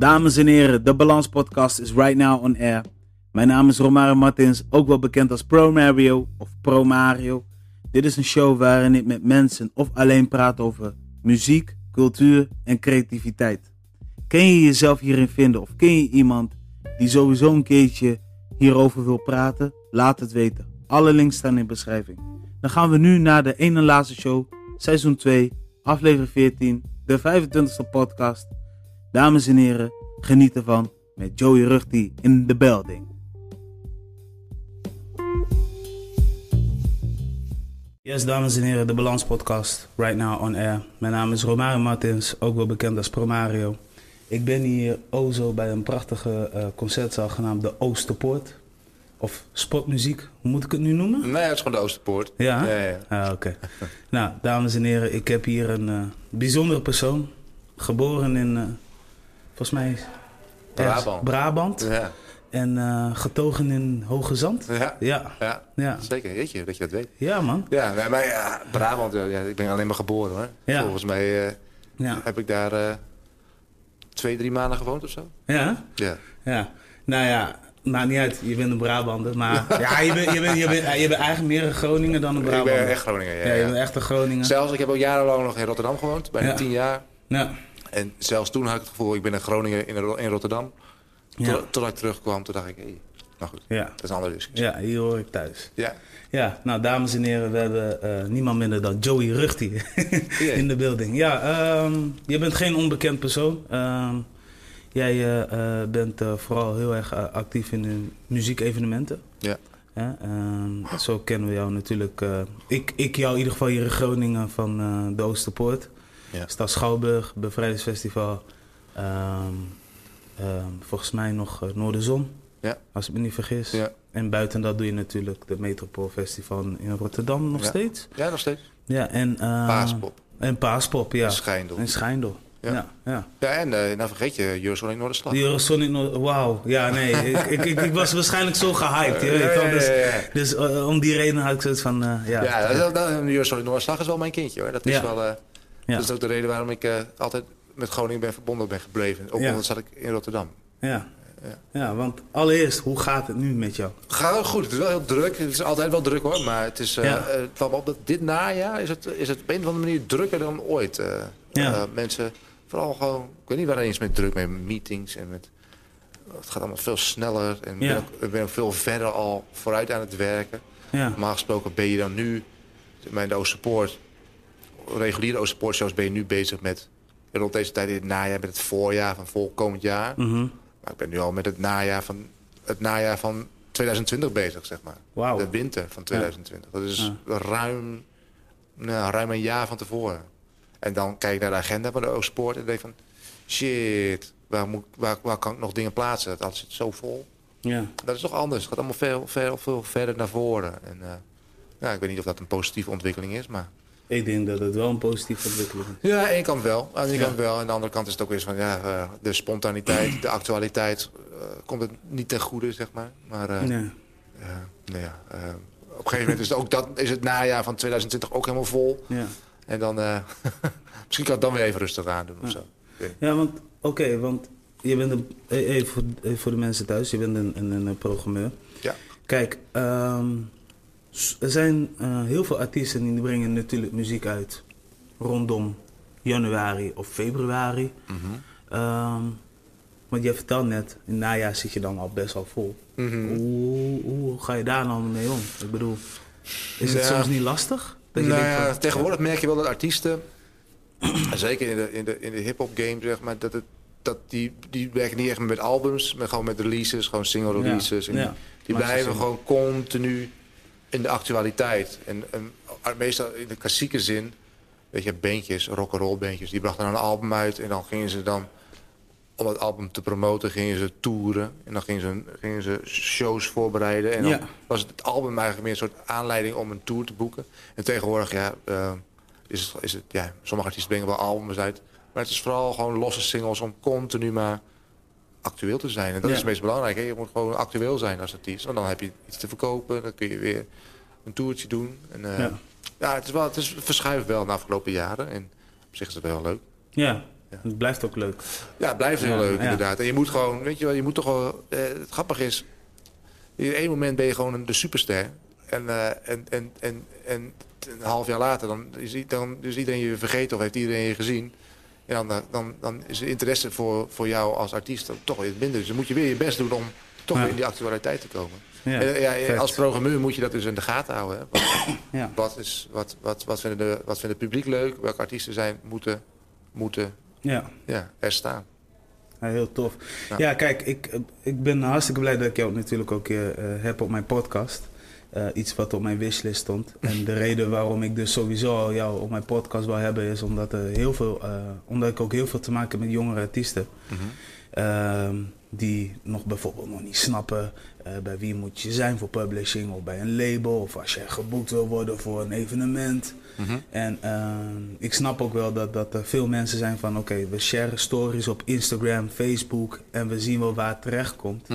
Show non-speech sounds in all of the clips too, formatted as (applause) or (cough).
Dames en heren, de Balans Podcast is right now on air. Mijn naam is Romario Martins, ook wel bekend als Pro Mario of Pro Mario. Dit is een show waarin ik met mensen of alleen praat over muziek, cultuur en creativiteit. Ken je jezelf hierin vinden of ken je iemand die sowieso een keertje hierover wil praten? Laat het weten. Alle links staan in de beschrijving. Dan gaan we nu naar de ene laatste show, seizoen 2, aflevering 14, de 25e podcast. Dames en heren, geniet ervan met Joey Rugti in the building. Yes, dames en heren, de Balans Podcast, right now on air. Mijn naam is Romario Martins, ook wel bekend als Promario. Ik ben hier ozo bij een prachtige eh, concertzaal genaamd de Oosterpoort. Of sportmuziek, hoe moet ik het nu noemen? Nee, het is gewoon de Oosterpoort. Ja? Ja, ja. Ah, oké. (laughs) nou, dames en heren, ik heb hier een eh, bijzondere persoon. Geboren in, eh, volgens mij... Brabant. Brabant. Ja, En eh, getogen in Hoge Zand. ja, Ja, ja. ja. zeker. Jeetje, dat je dat weet. Ja, man. Ja, maar, maar ja, Brabant, ja, ik ben alleen maar geboren hoor. Ja. Volgens mij eh, Ja. heb ik daar eh, twee, drie maanden gewoond of zo. Ja? Ja. Ja. Nou ja, maakt niet uit. Je bent een Brabander. Maar (laughs) ja, je bent, je bent, je bent, je bent eigenlijk meer een Groninger dan een Ik Brabander. ben echt Groningen, ja. Ja, je bent echt een Groninger. Zelfs, ik heb ook jarenlang nog in Rotterdam gewoond, bijna tien jaar. Ja. En zelfs toen had ik het gevoel, ik ben een Groninger in, in Rotterdam. Ja. Tot, tot ik terugkwam, toen dacht ik, nou goed, Ja. dat is een andere discussie. ja, hier hoor ik thuis. Ja. Ja, nou dames en heren, we hebben eh, niemand minder dan Joey Rugti (laughs) in de building. Ja, ehm, je bent geen onbekend persoon. Ehm, jij eh, eh, bent vooral heel erg actief in de muziekevenementen. Ja. Ja, ehm, zo kennen we jou natuurlijk. ik, ik jou in ieder geval hier in Groningen van de Oosterpoort. Ja. Stad Schouwburg, Bevrijdingsfestival. ehm, ehm, volgens mij nog uh, Noorderzon, Ja. als ik me niet vergis. Ja. En buiten dat doe je natuurlijk de Metropoolfestival in Rotterdam nog Ja. steeds. ja, nog steeds. Ja, en... eh, Paaspop. En Paaspop, ja. En Schijndel. En Schijndel. Ja, Ja. ja. Ja, en eh, nou vergeet je Eurosonic Noorderslag. Eurosonic, Noord- wauw. Ja, nee. ik, ik, ik, ik (laughs) was waarschijnlijk zo gehyped. Je weet Ja, wel. Dus, dus eh, om die reden had ik zoiets van... eh, ja, Ja, dat, dat, Eurosonic Noorderslag is wel mijn kindje hoor. Dat is wel... eh, Ja. Dat is ook de reden waarom ik eh, altijd met Groningen ben verbonden ben gebleven. Ook Ja. omdat zat ik in Rotterdam. ja. Ja. Ja, want allereerst, hoe gaat het nu met jou? Gaat goed. Het is wel heel druk. Het is altijd wel druk hoor. Maar het is eh, Ja. eh, het op dat dit najaar is het, is het op een of andere manier drukker dan ooit. eh. Ja. Eh, mensen, vooral gewoon, ik weet niet waar eens met druk mee, meetings en met... Het gaat allemaal veel sneller en Ja. ben ook, ik ben ook veel verder al vooruit aan het werken. Ja, Normaal gesproken ben je dan nu, bij de Oosterpoort, reguliere Oosterpoort-shows ben je nu bezig met, rond deze tijd in het najaar, met het voorjaar van volkomend jaar. Mhm. Maar ik ben nu al met het najaar van, het najaar van 2020 bezig, zeg maar. De winter van 2020. Dat is ruim, nou, ruim een jaar van tevoren. En dan kijk ik naar de agenda van de Oosterpoort en denk van, shit, waar, moet, waar, waar kan ik nog dingen plaatsen? Dat zit zo vol. ja. Dat is toch anders. Het gaat allemaal veel, veel, veel verder naar voren. En, ja, ik weet niet of dat een positieve ontwikkeling is, maar... Ik denk dat het wel een positieve ontwikkeling is. Ja, aan de ene kant wel. Aan de ene kant wel. Aan de andere kant is het ook weer van... Ja, eh, de spontaniteit, de actualiteit... eh, komt het niet ten goede, zeg maar. Maar eh, Nee. nou ja, op een gegeven moment is het, ook dat, is het najaar van 2020 ook helemaal vol. Ja. En dan... (laughs) misschien kan ik het dan weer even rustig aan doen of Ja. zo. Ja, want oké, want je bent een, e- even voor, even voor de mensen thuis, je bent een, een, een programmeur. Ja. Kijk, ehm, er zijn eh, heel veel artiesten die brengen natuurlijk muziek uit rondom januari of februari. Ehm, want je vertelt net, in het najaar zit je dan al best wel vol. Mhm. Hoe, hoe ga je daar dan mee om? Ik bedoel, is het soms niet lastig? Dat je nou denkt ja, tegenwoordig merk je wel dat artiesten, (clears throat) zeker in de, in de, in de hip-hop game, zeg maar, dat, het, dat die, die werken niet echt met albums, maar gewoon met releases, gewoon single Ja, releases. En die, die blijven gewoon continu in de actualiteit. En, en meestal in de klassieke zin, weet je, bandjes, rock'n'roll bandjes, die brachten dan een album uit en dan gingen ze dan om het album te promoten gingen ze toeren. En dan gingen ze, gingen ze shows voorbereiden. En dan Ja. was het album eigenlijk meer een soort aanleiding om een tour te boeken. En tegenwoordig, ja, eh, is het, is het, ja, sommige artiesten brengen wel albums uit. Maar het is vooral gewoon losse singles om continu maar actueel te zijn. En dat Ja. is het meest belangrijk. Hè? Je moet gewoon actueel zijn als artiest. Want dan heb je iets te verkopen. Dan kun je weer een toertje doen. En, eh, Ja. ja. het is wel, het is verschuift wel de afgelopen jaren. En op zich is het wel leuk. Ja, Het blijft ook leuk. Ja, het blijft heel Ja, leuk ja. inderdaad. En je moet gewoon, weet je wel, je moet toch wel... eh, het grappige is, in één moment ben je gewoon een, de superster. En, eh, en, en, en, en een half jaar later, dan is, dan is iedereen je vergeten of heeft iedereen je gezien. En dan, dan, dan, is de interesse voor, voor jou als artiest toch weer minder. Dus dan moet je weer je best doen om toch Ja. weer in die actualiteit te komen. Ja, en, ja, als programmeur moet je dat dus in de gaten houden. Hè? Wat, (clears throat) Ja. wat, is, wat, wat, wat, vinden de, wat vindt het publiek leuk? Welke artiesten zijn, moeten, moeten Ja. ja, er staan? Ja, heel tof. Ja. Ja, kijk, ik, ik ben hartstikke blij dat ik jou natuurlijk ook eh, heb op mijn podcast. Eh, iets wat op mijn wishlist stond. (laughs) En de reden waarom ik dus sowieso al jou op mijn podcast wil hebben is omdat, er heel veel, eh, omdat ik ook heel veel te maken heb met jongere artiesten. Ehm, die nog bijvoorbeeld nog niet snappen eh, bij wie moet je zijn voor publishing of bij een label of als je geboekt wil worden voor een evenement. En ehm, ik snap ook wel dat, dat er veel mensen zijn van oké, we sharen stories op Instagram, Facebook en we zien wel waar het terecht komt.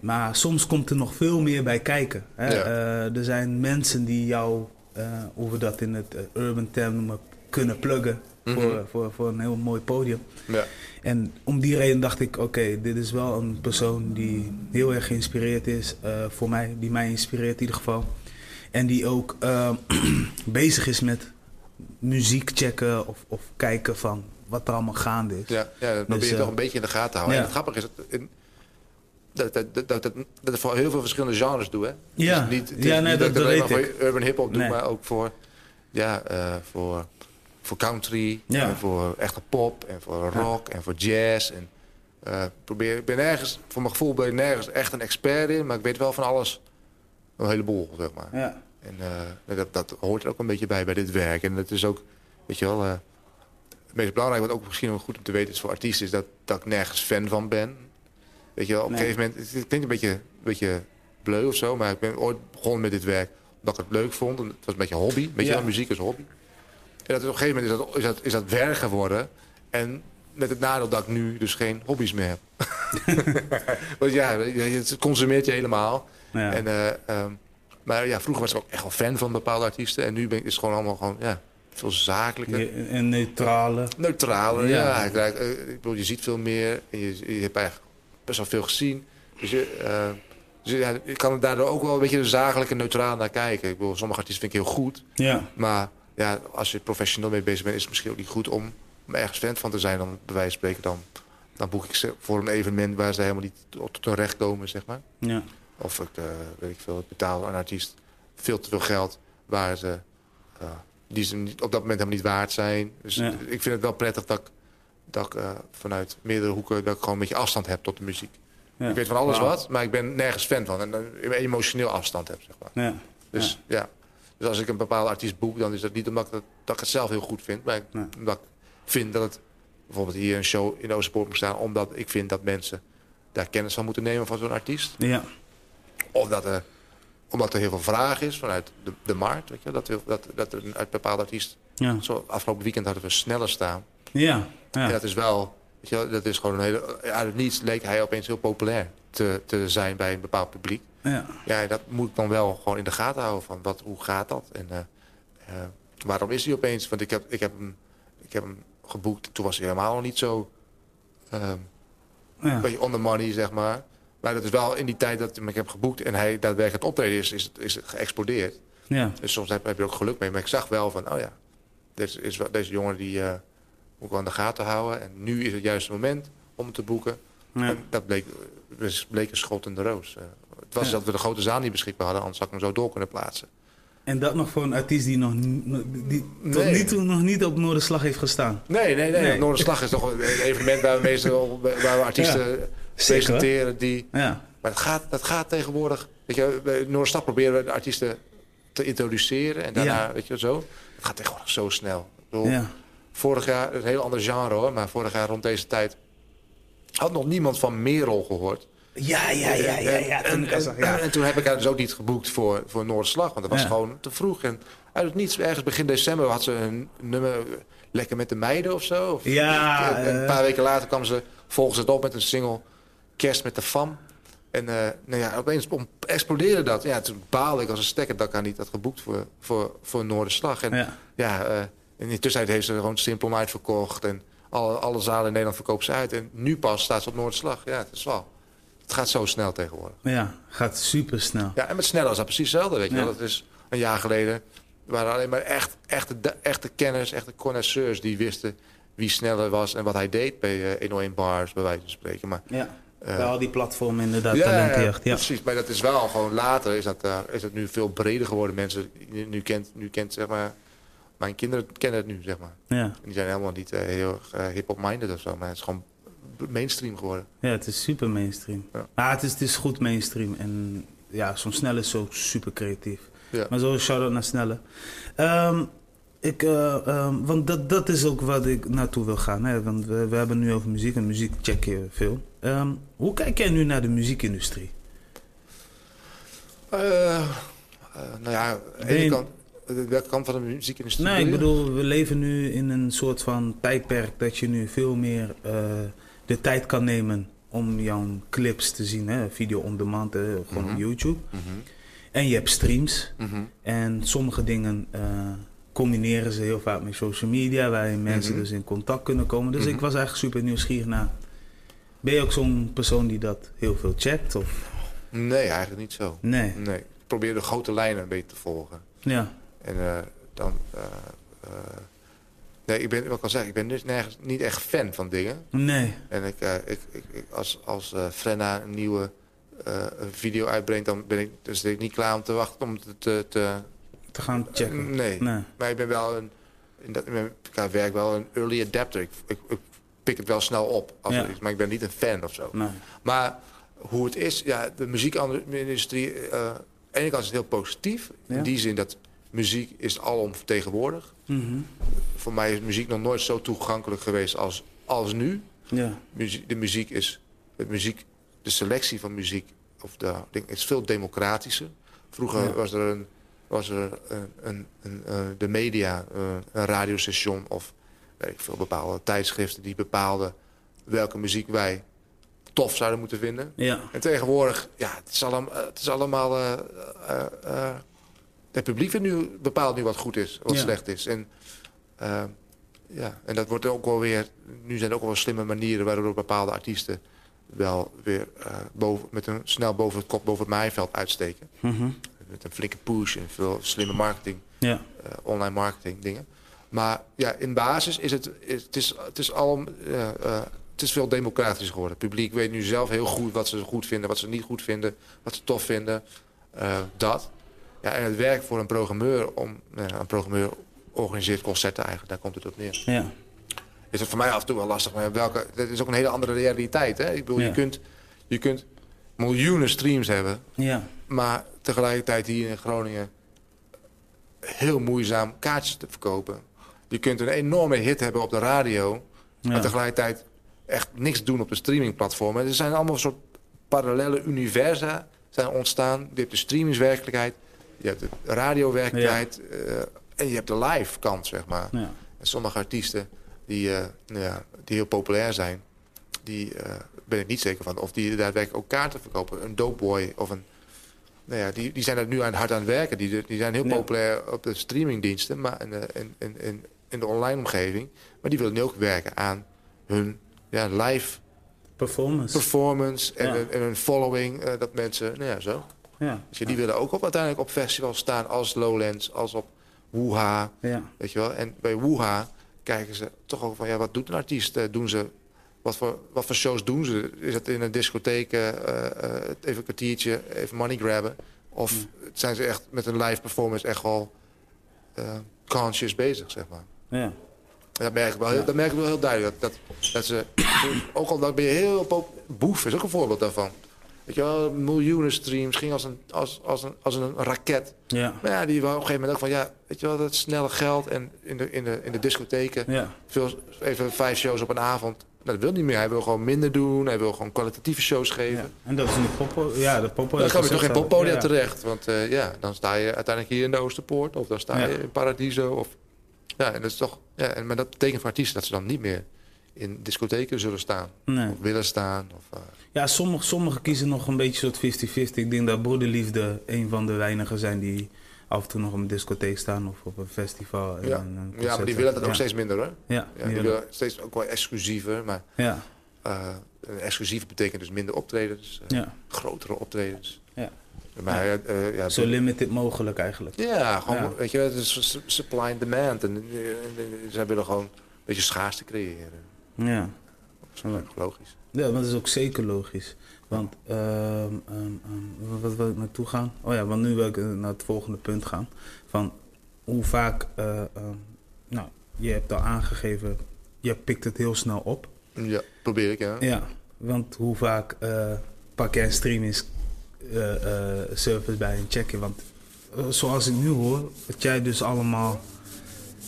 Maar soms komt er nog veel meer bij kijken. Hè? Ja. Eh, er zijn mensen die jou, eh, hoe we dat in het eh, urban term noemen, kunnen pluggen voor, voor, voor een heel mooi podium. Ja. En om die reden dacht ik, oké, dit is wel een persoon die heel erg geïnspireerd is voor mij, die mij inspireert in ieder geval. En die ook (clears throat) bezig is met muziek checken of, of kijken van wat er allemaal gaande is. Ja, ja dat probeer Dus, je eh, toch een beetje in de gaten te houden. ja. En het grappige is in- dat, dat, dat, dat, dat, dat ik voor heel veel verschillende genres doe. Hè? Ja. Dus niet, Ja, nee, niet dat- dat alleen weet maar voor urban hip-hop doe, Nee. maar ook voor, ja, eh, voor, voor country, Ja. en voor echte pop, en voor rock, en voor jazz. En, eh, probeer, ik ben nergens, voor mijn gevoel ben ik nergens echt een expert in, maar ik weet wel van alles een heleboel, zeg maar. Ja. En eh, dat, dat hoort er ook een beetje bij bij dit werk. En het is ook, weet je wel, het meest belangrijk, wat ook misschien wel goed om te weten is voor artiesten, is dat, dat ik nergens fan van ben. Weet je wel, op een gegeven moment, het klinkt een beetje, een beetje bleu of zo, maar ik ben ooit begonnen met dit werk omdat ik het leuk vond. En het was een beetje een hobby, weet je Ja. muziek is een hobby. En dat op een gegeven moment is dat, is, dat, is dat werk geworden. En met het nadeel dat ik nu dus geen hobby's meer heb. (laughs) Want ja, het consumeert je helemaal. Ja. En, eh, ehm, maar ja, vroeger was ik ook echt wel fan van bepaalde artiesten. En nu ben ik, is het gewoon allemaal gewoon, ja, veel zakelijker. En neutrale. Neutraler, Ja. ja. Eh, ik bedoel, je ziet veel meer. En je, je hebt eigenlijk best wel veel gezien. Dus, je, eh, dus ja, ik kan er daardoor ook wel een beetje zakelijk en neutraal naar kijken. Ik bedoel, sommige artiesten vind ik heel goed. Ja. Maar ja, als je professioneel mee bezig bent, is het misschien ook niet goed om, om ergens fan van te zijn. Dan bij wijze van spreken, dan, dan boek ik ze voor een evenement waar ze helemaal niet tot hun recht komen, zeg maar. Ja. Of ik, eh, weet ik veel, ik betaal een artiest veel te veel geld waar ze, eh, die ze niet, op dat moment helemaal niet waard zijn. Dus Ja. ik vind het wel prettig dat ik, dat ik eh, vanuit meerdere hoeken dat ik gewoon een beetje afstand heb tot de muziek. Ja. Ik weet van alles wat, maar ik ben nergens fan van. En uh, emotioneel afstand heb, zeg maar. Ja. Dus ja. Dus als ik een bepaalde artiest boek, dan is dat niet omdat ik, het, dat ik het zelf heel goed vind. Maar Nee. omdat ik vind dat het bijvoorbeeld hier een show in Oosterpoort moet staan. Omdat ik vind dat mensen daar kennis van moeten nemen van zo'n artiest. Ja. Of dat er, omdat er heel veel vraag is vanuit de, de markt. Weet je, dat, dat, dat er een uit bepaalde artiest... Ja. Zo, afgelopen weekend hadden we sneller staan. Ja. En Ja. dat is wel... Weet je, wel, dat is gewoon een hele... Uit het niets leek hij opeens heel populair te, te zijn bij een bepaald publiek. Ja. Ja, dat moet ik dan wel gewoon in de gaten houden. Van wat, hoe gaat dat? En eh, waarom is hij opeens? Want ik heb, ik, heb hem, ik heb hem geboekt. Toen was hij helemaal nog niet zo... ehm, Ja. een beetje on the money, zeg maar. Maar dat is wel in die tijd dat ik hem heb geboekt... en hij daadwerkelijk het optreden is, is, het, is het geëxplodeerd. Ja. Dus soms heb, heb je ook geluk mee. Maar ik zag wel van, oh ja... Deze, is, deze jongen die eh, wel aan de gaten houden. En nu is het juiste moment om te boeken. Ja. En dat bleek, dus bleek een schot in de roos. Eh, het was Ja. dat we de grote zaal niet beschikbaar hadden... anders had ik hem zo door kunnen plaatsen. En dat nog voor een artiest die, nog, die tot nu toe nog niet op Noorderslag heeft gestaan. Nee, nee, nee. Nee. Noorderslag is toch een (laughs) evenement waar we meestal waar we artiesten Zeker, presenteren die. Ja. Maar het gaat, dat gaat tegenwoordig. Weet je, bij Noorderslag proberen we de artiesten te introduceren en daarna, Ja. weet je zo. Het gaat tegenwoordig zo snel. Bedoel, Ja. Vorig jaar, een heel ander genre hoor, maar vorig jaar rond deze tijd had nog niemand van Merel gehoord. Ja, ja, ja, ja, ja. En, Toen ik al en, zag, ja. en toen heb ik haar dus ook niet geboekt voor, voor Noorderslag, want dat was Ja. gewoon te vroeg. En uit het niets, ergens begin december had ze een nummer eh, Lekker met de meiden of zo. Of, Ja, en een eh. paar weken later kwam ze volgens het op met een single Kerst met de Fam. En eh, nou ja, opeens explodeerde dat. Ja, toen baalde ik als een stekker dat ik haar niet had geboekt voor, voor, voor Noorderslag. En Ja. ja, eh, in de tussentijd heeft ze gewoon simpel uitverkocht. En Alle, alle zalen in Nederland verkopen ze uit. En nu pas staat ze op Noorderslag. Ja, het is wel. Het gaat zo snel tegenwoordig. Ja, gaat super snel. Ja, en met sneller is dat precies hetzelfde, weet je Ja. wel. Dat is een jaar geleden waren alleen maar echt, echte, echte kenners, echte connoisseurs die wisten wie sneller was en wat hij deed bij eh 101 bars, bij wijze van spreken. Maar Ja, Eh, bij al die platformen inderdaad, talentenjacht. Ja. precies. Maar dat is wel gewoon later is dat, eh, is dat nu veel breder geworden. Mensen, nu kent, nu kent zeg maar, mijn kinderen kennen het nu, zeg maar. Ja. En die zijn helemaal niet eh, heel eh, hip-hop-minded of zo, maar het is gewoon mainstream geworden. ja, het is super mainstream. Ja. Ah, het, is, het is goed mainstream. En ja, zo'n snelle is ook super creatief. Ja. Maar zo shout-out naar Snelle. Ehm, ik, eh, ehm, want dat, dat is ook wat ik naartoe wil gaan. Hè? Want we, we hebben nu over muziek en muziek check je veel. Ehm, hoe kijk jij nu naar de muziekindustrie? Eh, nou ja, aan de ene kant, eh, welke kant van de muziekindustrie? Nee, ik bedoel we leven nu in een soort van tijdperk dat je nu veel meer eh, de tijd kan nemen om jouw clips te zien. Hè? Video on demand, hè? gewoon Mhm. op YouTube. Mhm, En je hebt streams. mhm. En sommige dingen eh, combineren ze heel vaak met social media, waarin mensen Mhm. dus in contact kunnen komen. Dus Mhm. ik was eigenlijk super nieuwsgierig naar. Ben je ook zo'n persoon die dat heel veel checkt? Of? Nee, eigenlijk niet zo. Nee. Nee. Ik probeer de grote lijnen een beetje te volgen. Ja. En eh, dan... eh, eh, nee, ik ben, wat ik al zeg, ik ben dus nergens, niet echt fan van dingen. Nee. En ik, ik, ik, ik- als, als Frenna een nieuwe een video uitbrengt, dan ben ik, dus ben ik niet klaar om te wachten om te... te, te Te gaan checken. Nee. Nee. Maar ik ben wel een... In dat, in qua werk wel een early adapter. Ik, ik, ik pik het wel snel op. Als Ja. maar ik ben niet een fan of zo. Nee. Maar hoe het is, ja, de muziekindustrie... eh aan de ene kant is het heel positief. Ja. In die zin dat muziek is alom vertegenwoordigd. Mhm. Voor mij is muziek nog nooit zo toegankelijk geweest als, als nu. Ja. De muziek is... Het muziek, de selectie van muziek of de, ding is veel democratischer. Vroeger Ja. was er, een, was er een, een, een, eh, de media, eh, een radiostation of weet ik veel, bepaalde tijdschriften die bepaalden welke muziek wij tof zouden moeten vinden. Ja. En tegenwoordig, ja, het is allemaal, het is allemaal eh, het publiek vindt nu, bepaalt nu wat goed is, wat Ja. slecht is. En, eh, ja, en dat wordt ook wel weer, nu zijn er ook wel slimme manieren waardoor bepaalde artiesten wel weer eh, boven, met een snel boven het kop, boven het maaiveld uitsteken. Mhm. Met een flinke push en veel slimme marketing, Ja. eh, online marketing dingen. Maar ja, in basis is het, is, het, is, het is al, het is veel democratischer geworden. Het publiek weet nu zelf heel goed wat ze goed vinden, wat ze niet goed vinden, wat ze tof vinden. Dat. Ja, en het werk voor een programmeur, om, nou ja, een programmeur organiseert concerten eigenlijk, daar komt het op neer. Ja. Is het voor mij af en toe wel lastig, maar welke, dat is ook een hele andere realiteit. Hè? Ik bedoel, Ja. je, kunt, je kunt miljoenen streams hebben, Ja. maar tegelijkertijd hier in Groningen heel moeizaam kaartjes te verkopen. Je kunt een enorme hit hebben op de radio, maar Ja. tegelijkertijd echt niks doen op de streamingplatformen. Er zijn allemaal soort parallele universa zijn ontstaan. Je hebt de streamingswerkelijkheid, je hebt de radiowerkelijkheid eh, en je hebt de live kant, zeg maar. Ja. En sommige artiesten die, eh, nou ja, die heel populair zijn, die eh, ben ik niet zeker van. Of die daadwerkelijk ook kaarten verkopen. Een Dopeboy of een... Nou ja, die, die zijn er nu aan, hard aan het werken. Die, die zijn heel Ja. populair op de streamingdiensten maar in, de, in, in, in, de online omgeving. Maar die willen nu ook werken aan hun ja, live Performance. performance en, Ja. hun, en hun following. dat mensen, nou ja, zo. Ja. Dus die willen ook op, uiteindelijk op festivals staan als Lowlands, als op Woeha. Ja. Weet je wel? En bij Woeha kijken ze toch ook van, ja, wat doet een artiest? Eh, Doen ze, wat, voor, wat voor shows doen ze? Is het in een discotheek, eh, even een kwartiertje, even money grabben? Of zijn ze echt met een live performance echt eh, conscious bezig, zeg maar? Ja. Dat merk ik wel, heel- dat merk ik wel heel duidelijk. Dat, dat, dat ze, ook al dan ben je heel... Boef is ook een voorbeeld daarvan. Weet je wel, miljoenen streams, ging als een, als, als een, als een raket. Ja. Maar ja, die wou op een gegeven moment ook van... ja, weet je wel, dat snelle geld en in de, in de, in de discotheken... Ja. Veel, even vijf shows op een avond. Nou, dat wil niet meer. Hij wil gewoon minder doen. Hij wil gewoon kwalitatieve shows geven. ja. En dat is in de popo. Ja, de popo. Dan gaan we toch geen poppodia ja. terecht. Want eh, ja, dan sta je uiteindelijk hier in de Oosterpoort. Of dan sta je in Paradiso. Of, ja, en dat is toch, ja, en, maar dat betekent voor artiesten dat ze dan niet meer in discotheken zullen staan. Nee. Of willen staan. Of, eh, Ja, sommigen sommige kiezen nog een beetje soort 50-50. Ik denk dat broederliefde een van de weinigen zijn die af en toe nog op een discotheek staan of op een festival. en Ja. een- maar die willen dat ook ja. steeds minder hoor. Ja, Ja, die willen- steeds ook wel exclusiever. Maar ja, eh exclusief betekent dus minder optredens. eh. Grotere optredens. Ja. Maar ja, ja, Zo limited mogelijk eigenlijk. ja, gewoon, Ja. weet je, het is su- supply and demand. En, en, zij willen gewoon een beetje schaarste creëren. Ja. Dat is ook logisch. Ja, maar dat is ook zeker logisch. Want, ehm, wat wil ik naartoe gaan? Oh ja, want nu wil ik naar het volgende punt gaan. Van hoe vaak, eh, nou, je hebt al aangegeven, je pikt het heel snel op. Ja, probeer ik, ja. Ja, want hoe vaak eh, pak jij een streaming eh, service bij een checken? Want zoals ik nu hoor, dat jij dus allemaal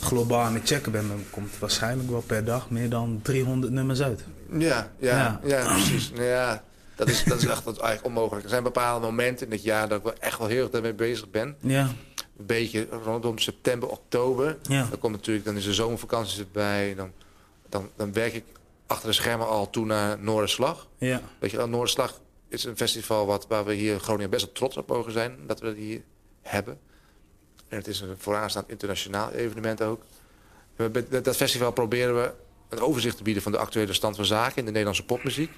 globaal aan het checken bent, dan komt waarschijnlijk wel per dag meer dan 300 nummers uit. Ja, ja, Ja. ja. precies. Nou ja, dat is, dat is echt dat is eigenlijk onmogelijk. Er zijn bepaalde momenten in het jaar dat ik wel echt wel heel erg daarmee bezig ben. Ja, Een beetje rondom september, oktober. ja, Dan komt natuurlijk, dan is de zomervakantie erbij. Dan, dan, dan werk ik achter de schermen al toe naar Noorderslag. ja, Weet je wel, Noorderslag is een festival wat, waar we hier in Groningen best wel trots op mogen zijn. Dat we dat hier hebben. En het is een vooraanstaand internationaal evenement ook. Met dat festival proberen we een overzicht te bieden van de actuele stand van zaken in de Nederlandse popmuziek.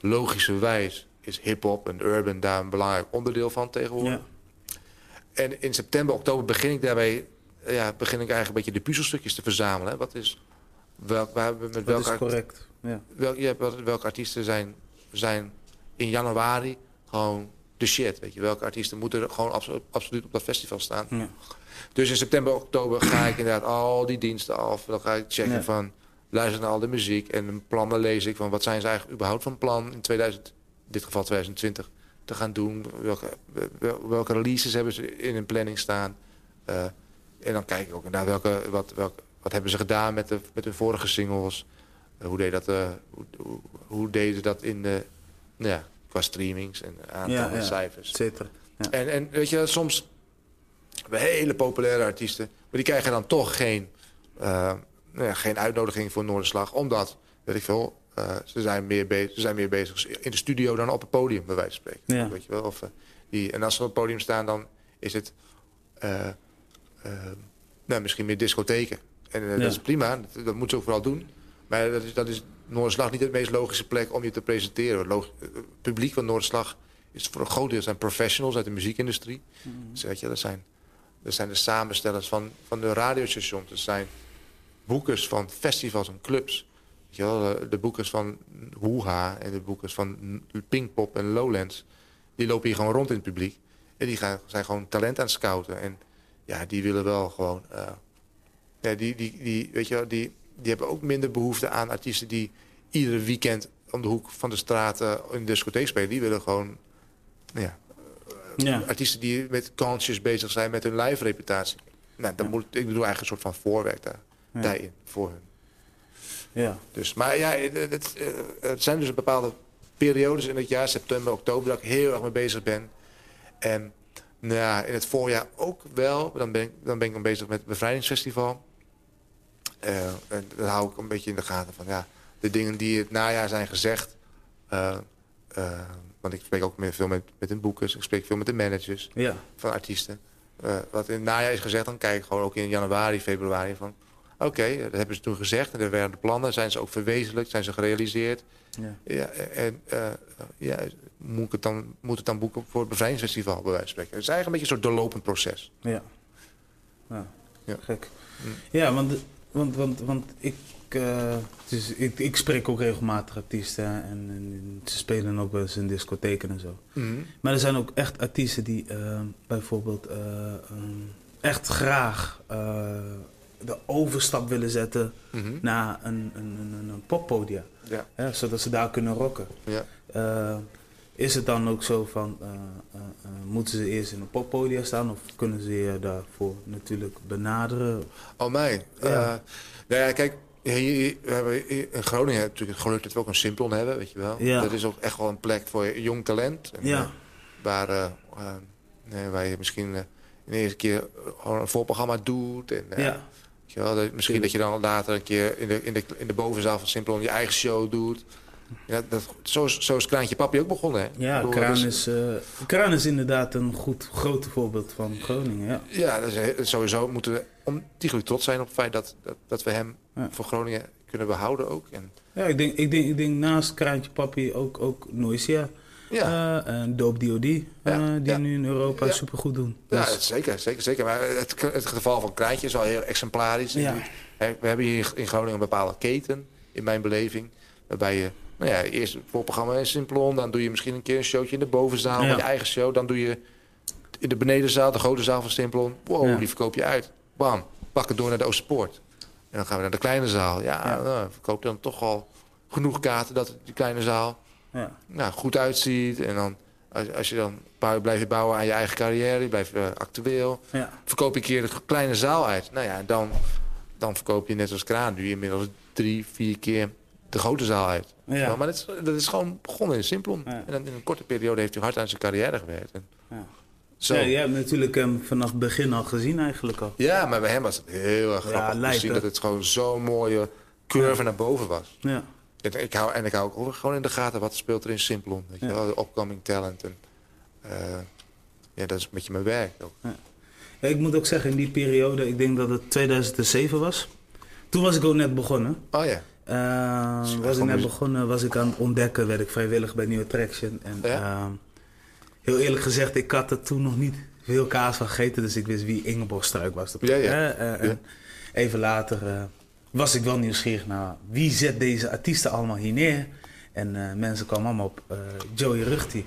Logischerwijs is hip-hop en urban daar een belangrijk onderdeel van tegenwoordig. ja. En in september, oktober begin ik daarbij, ja, begin ik eigenlijk een beetje de puzzelstukjes te verzamelen. Wat is, welk, waar met Dat welke, is correct. Ja. welk, ja, welke artiesten zijn, zijn in januari gewoon de shit. Weet je? Welke artiesten moeten er gewoon absolu- absoluut op dat festival staan. Ja. Dus in september, oktober ga ik inderdaad al die diensten af. Dan ga ik checken Ja. van, luister naar al de muziek. En een plan, dan lees ik van, wat zijn ze eigenlijk überhaupt van plan in 2000, in dit geval 2020, te gaan doen. Welke, wel- welke releases hebben ze in hun planning staan. Eh, en dan kijk ik ook naar welke, wat, welke, wat hebben ze gedaan met, de, met hun vorige singles. Eh, hoe, deed dat, eh, hoe, hoe, hoe deden ze dat in de, nou ja, qua streamings en Ja, ja. cijfers. En, en weet je, soms hebben we hele populaire artiesten, maar die krijgen dan toch geen, eh, nou ja, geen uitnodiging voor Noorderslag. Omdat, weet ik veel, eh, ze, zijn meer bezig, ze zijn meer bezig in de studio dan op het podium, bij wijze van spreken. Ja. Weet je wel? Of, eh, die, en als ze op het podium staan, dan is het nou, misschien meer discotheken. En Ja. dat is prima, dat, dat moeten ze ook vooral doen. Maar dat is, dat is Noorderslag niet de meest logische plek om je te presenteren. Log- het publiek van Noorderslag is voor een groot deel zijn professionals uit de muziekindustrie. Dus weet je, dat zijn, dat zijn de samenstellers van, van de radiostations. Dat zijn boekers van festivals en clubs. Weet je wel, de, de boekers van Hoeha en de boekers van Pinkpop en Lowlands. Die lopen hier gewoon rond in het publiek. En die gaan, zijn gewoon talent aan het scouten. En ja, die willen wel gewoon... eh, ja, die, die, die, weet je wel, die, die hebben ook minder behoefte aan artiesten die iedere weekend om de hoek van de straat eh, in de discotheek spelen. Die willen gewoon ja, Ja. artiesten die met kansjes bezig zijn met hun live reputatie. Nou, dan Ja. moet, ik bedoel eigenlijk een soort van voorwerk daar, daarin voor hun. Ja. Dus, maar ja, het, het, eh, het zijn dus bepaalde periodes in het jaar, september, oktober, dat ik heel erg mee bezig ben. En nou ja, in het voorjaar ook wel. Dan ben ik dan, ben ik dan bezig met het bevrijdingsfestival. Eh, en dan hou ik een beetje in de gaten van ja, de dingen die het najaar zijn gezegd. eh, eh, want ik spreek ook meer veel met, met de boekers, ik spreek veel met de managers Ja. van artiesten. Wat in het najaar is gezegd, dan kijk ik gewoon ook in januari, februari van... Oké, dat hebben ze toen gezegd en er werden de plannen. Zijn ze ook verwezenlijkt? Zijn ze gerealiseerd? Ja. Ja, en ja, moet, ik het dan, moet het dan boeken voor het bevrijdingsfestival, bij wijze van spreken. Het is eigenlijk een beetje een soort doorlopend proces. Ja. Ja. Ja. Gek. Mm. Ja, want, want, want, want ik, dus ik, ik spreek ook regelmatig artiesten en, en ze spelen ook wel eens in discotheken en zo. Maar er zijn ook echt artiesten die eh, bijvoorbeeld eh, ehm, echt graag de overstap willen zetten Mhm. naar een, een, een, een, poppodium. Ja, zodat ze daar kunnen rocken. ja. Is het dan ook zo van, moeten ze eerst in een poppodium staan of kunnen ze je daarvoor natuurlijk benaderen? Oh, mij. Ja. Ja. nou ja, kijk, hier, hebben in Groningen natuurlijk het geluk dat we ook een Simplon hebben, weet je wel. Ja. Dat is ook echt wel een plek voor jong talent. En, Ja. eh, waar, eh, eh, nee, waar je misschien eh, in de eerste keer eh, gewoon een voorprogramma doet. En, eh, Ja, weet je wel, dat- misschien dat je dan later een keer in de, in de, in de bovenzaal van Simplon je eigen show doet. Ja, dat, zo, is, zo is Kraantje Papi ook begonnen. Hè? Ja, bedoel, Kraan is, eh, Kraan is inderdaad een goed, groot voorbeeld van Groningen. Ja. Ja, dat is, he- sowieso moeten we ontiegelijk trots zijn op het feit dat, dat, dat we hem Ja. voor Groningen kunnen behouden ook. En, Ja, ik denk, ik denk, ik denk naast Kraantje Papi ook, ook Noisia. ja, eh, en Dope D.O.D. eh, Ja, die ja. nu in Europa Ja. supergoed doen. ja, Dus- zeker, zeker, zeker. Maar het, het geval van Kraantje is wel heel exemplarisch. We hebben hier in Groningen een bepaalde keten, in mijn beleving. Waarbij je, nou ja, eerst het voorprogramma in Simplon. Dan doe je misschien een keer een showtje in de bovenzaal Ja. van je eigen show. Dan doe je in de benedenzaal, de grote zaal van Simplon. Wow, Ja. die verkoop je uit. Bam, pak het door naar de Oosterpoort. En dan gaan we naar de kleine zaal. Ja, Ja. Nou, verkoop dan toch al genoeg kaarten dat die kleine zaal ja. nou, goed uitziet. En dan, als, als je dan bouw, blijf je bouwen aan je eigen carrière, je blijft eh, actueel. Ja. Verkoop je een keer de kleine zaal uit. Nou ja, dan, dan verkoop je net als Kraan nu inmiddels drie, vier keer de grote zaal uit. Ja. Maar dat is, dat is gewoon begonnen in Simplon. Ja. En dan in een korte periode heeft hij hard aan zijn carrière gewerkt. En Ja. zo. Ja, Ja, je hebt natuurlijk hem vanaf het begin al gezien eigenlijk al. maar bij hem was het heel erg Ja, grappig lijp, te zien hè? dat het gewoon zo'n mooie curve naar boven was. Ja. Ik, ik hou, en ik hou ook gewoon in de gaten wat speelt er in Simplon. Weet je Ja. wel, de upcoming talent. En, eh, ja, dat is een beetje mijn werk ook. Ja, ik moet ook zeggen, in die periode, ik denk dat het 2007 was. Toen was ik ook net begonnen. Oh ja. Eh, was ik net begonnen, was ik aan het ontdekken, werd ik vrijwillig bij New Attraction. En Ja? ehm, heel eerlijk gezegd, ik had er toen nog niet veel kaas van gegeten, dus ik wist wie Ingeborg Struik was. Ja, ja. Eh, eh, en even later eh, was ik wel nieuwsgierig naar wie zet deze artiesten allemaal hier neer. En mensen kwamen allemaal op Joey Ruchti.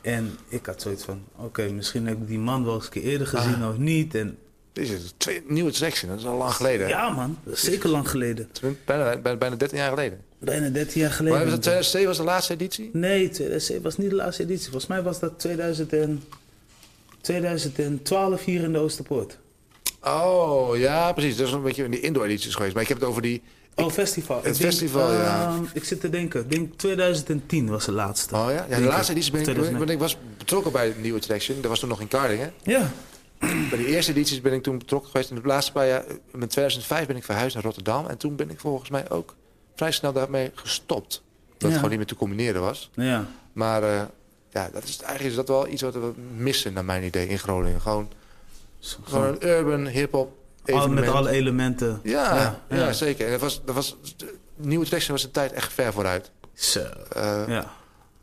En ik had zoiets van, oké, misschien heb ik die man wel eens een keer eerder gezien Ah. of niet. En, Dit is twee, nieuwe traction, dat is al lang geleden. hè? ja man, dat is zeker lang geleden. Bijna, bijna, bijna 13 jaar geleden. Bijna 13 jaar Maar geleden. was het 2007 was de laatste editie? Nee, 2007 was niet de laatste editie. Volgens mij was dat 2000 en, 2012 hier in de Oosterpoort. Oh, ja, precies. Dat is een beetje in die indoor-edities geweest. Maar ik heb het over die... Oh, festival. Het Ik denk, festival, ja. ehm, ik zit te denken. Ik denk 2010 was de laatste. Oh ja? Ja, de laatste editie ben ik, 2009. ben ik was betrokken bij de nieuwe traction. Dat was toen nog in Cardingen. Ja. Bij de eerste edities ben ik toen betrokken geweest. In de laatste paar jaar, in 2005 ben ik verhuisd naar Rotterdam. En toen ben ik volgens mij ook vrij snel daarmee gestopt. Dat het gewoon niet meer te combineren was. Ja. Maar eh, ja, dat is, eigenlijk is dat wel iets wat we missen, naar mijn idee, in Groningen. Gewoon, gewoon een urban, hip-hop met alle elementen. Ja, ja, ja. zeker. En dat was, dat was, nieuwe traction was een tijd echt ver vooruit. Zo. Eh, Ja,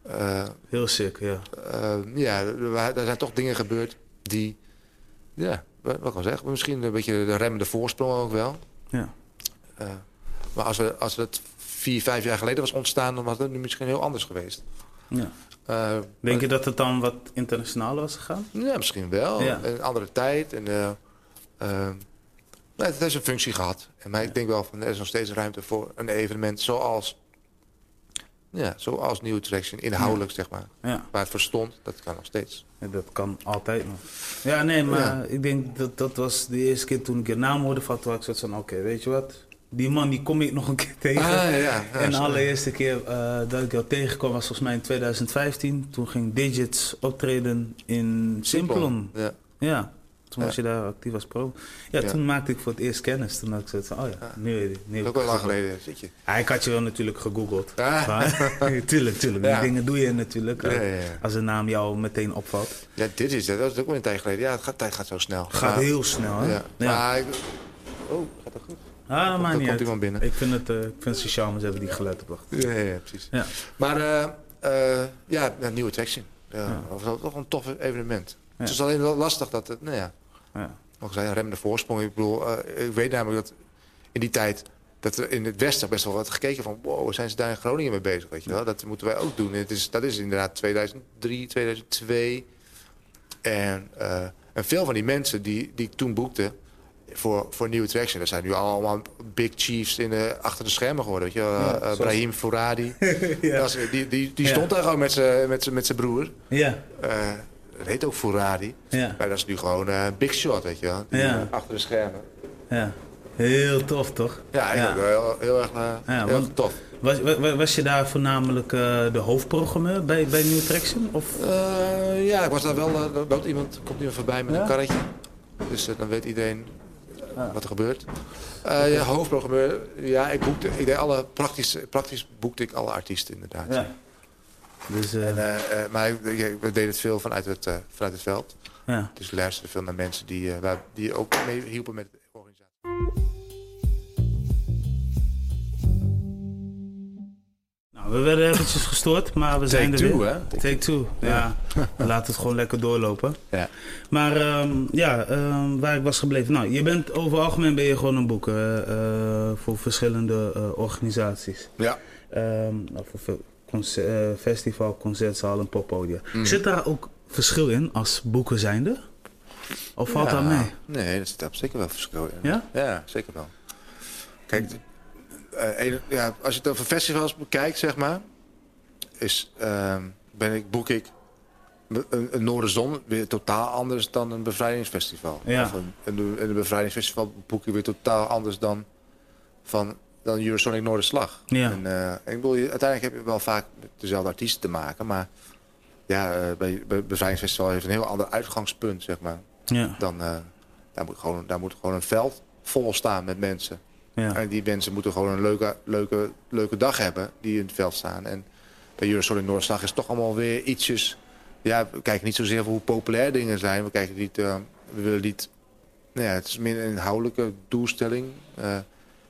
eh, heel sick, ja. eh, ja, er, er zijn toch dingen gebeurd die, ja, wat wat ik al zeg, misschien een beetje de remmende voorsprong ook wel. Ja. Eh, maar als, we, als het vier, vijf jaar geleden was ontstaan, dan was het nu misschien heel anders geweest. ja. Eh, Denk je dat het dan wat internationaler was gegaan? Ja, misschien wel. Ja. Een andere tijd. En, maar het heeft een functie gehad. En maar ik denk wel van er is nog steeds ruimte voor een evenement zoals, ja, zoals Nieuwe Traction, inhoudelijk zeg maar. Ja. Waar het voor stond, dat kan nog steeds. Ja, dat kan altijd nog. Ja, nee, maar ik denk dat dat was de eerste keer toen ik je naam hoorde van, toen ik zoiets van, oké, weet je wat? Die man die kom ik nog een keer tegen. Ah, ja, ja. en de allereerste keer eh, dat ik jou tegenkwam was volgens mij in 2015. Toen ging Digits optreden in Simplon. Ja. Toen was je daar actief als pro. Ja, toen maakte ik voor het eerst kennis. Toen had ik zoiets van, oh ja, nu weet ik. Nu Dat ook wel lang geleden, zit je. Ja, ik had je wel natuurlijk gegoogeld. Maar- (laughs) (laughs) tuurlijk, tuurlijk. Die dingen doe je natuurlijk. Als een naam jou meteen opvalt. Ja, dit is het. Dat is ook wel een tijd geleden. Ja, het gaat, tijd gaat zo snel. Gaat Maar- heel snel, hè? Ja. Maar ik- oh, gaat dat goed? Ah, dat maakt Dan niet komt iemand binnen. Ik vind het, eh, ik vind het charme, ze hebben die geluid gebracht. Ja, ja, ja, precies. Ja. Maar eh, eh, ja, een nieuwe traction. Ja, Ja. Dat was toch een tof evenement. Het is alleen wel lastig dat het, nou ja, Ja. zei, een remmende voorsprong. Ik bedoel, eh, ik weet namelijk dat in die tijd dat er in het Westen best wel wat gekeken van, wow, zijn ze daar in Groningen mee bezig, weet je wel? Dat moeten wij ook doen. Het is, dat is inderdaad 2003, 2002. En, eh, en veel van die mensen die, die ik toen boekte voor, voor Nieuwe Traction, dat zijn nu allemaal big chiefs in de, achter de schermen geworden, weet je wel? Ja, Eh, Brahim Fouradi. (laughs) ja. Die die, die Ja. stond daar gewoon met zijn met z'n- met zijn broer. Ja. Eh, dat heet ook Fouradi. Ja. Maar dat is nu gewoon eh big shot, weet je wel. Die, Ja. Achter de schermen. ja. Heel tof, toch? Ja, ik heel, heel erg, eh, Ja, heel want- tof. Was, wa- was je daar voornamelijk eh, de hoofdprogrammeur bij, bij New Traction? Of? Eh, ja, ik was daar wel. er loopt iemand, komt iemand voorbij met Ja? een karretje. Dus dan weet iedereen wat er gebeurt. Uh, ja, hoofdprogrammeur. Ja, ik boekte, ik deed alle praktisch, praktisch boekte ik alle artiesten inderdaad. Ja. Dus, uh... en, uh, maar we deden het veel vanuit het, vanuit het veld. Ja. Dus we luisterden veel naar mensen die, waar, die ook mee hielpen met de organisatie. we werden eventjes gestoord, maar we zijn er two, weer. Hè? Take, two, ja. ja. Laat het gewoon lekker doorlopen. Ja. Maar um, ja, um, waar ik was gebleven. Nou, je bent over het algemeen ben je gewoon een boeken uh, voor verschillende uh, organisaties. Ja. Um, voor concer uh, festival, concertzaal en poppodia. Mm. Zit daar ook verschil in als boeken zijnde? Of valt ja, dat mee? Nee, er zit zeker wel verschil in. Ja? Ja, zeker wel. Kijk, uh, ja, als je het over festivals bekijkt, zeg maar, is, uh, ben ik, boek ik een, een Noorderzon weer totaal anders dan een bevrijdingsfestival. Ja. Of een, een, een bevrijdingsfestival boek ik weer totaal anders dan, van, dan Eurosonic Noorderslag. Ja. En, uh, ik bedoel, uiteindelijk heb je wel vaak met dezelfde artiesten te maken, maar ja, uh, bij, bij bevrijdingsfestival heeft een heel ander uitgangspunt, zeg maar. Ja. Dan, daar, moet gewoon, daar moet gewoon een veld vol staan met mensen. Ja. En die mensen moeten gewoon een leuke, leuke, leuke dag hebben die in het veld staan. En bij Eurosonic Noordslag is toch allemaal weer ietsjes... Ja, we kijken niet zozeer hoe populair dingen zijn. We kijken niet... Uh, we willen niet... Nou ja, het is meer een inhoudelijke doelstelling.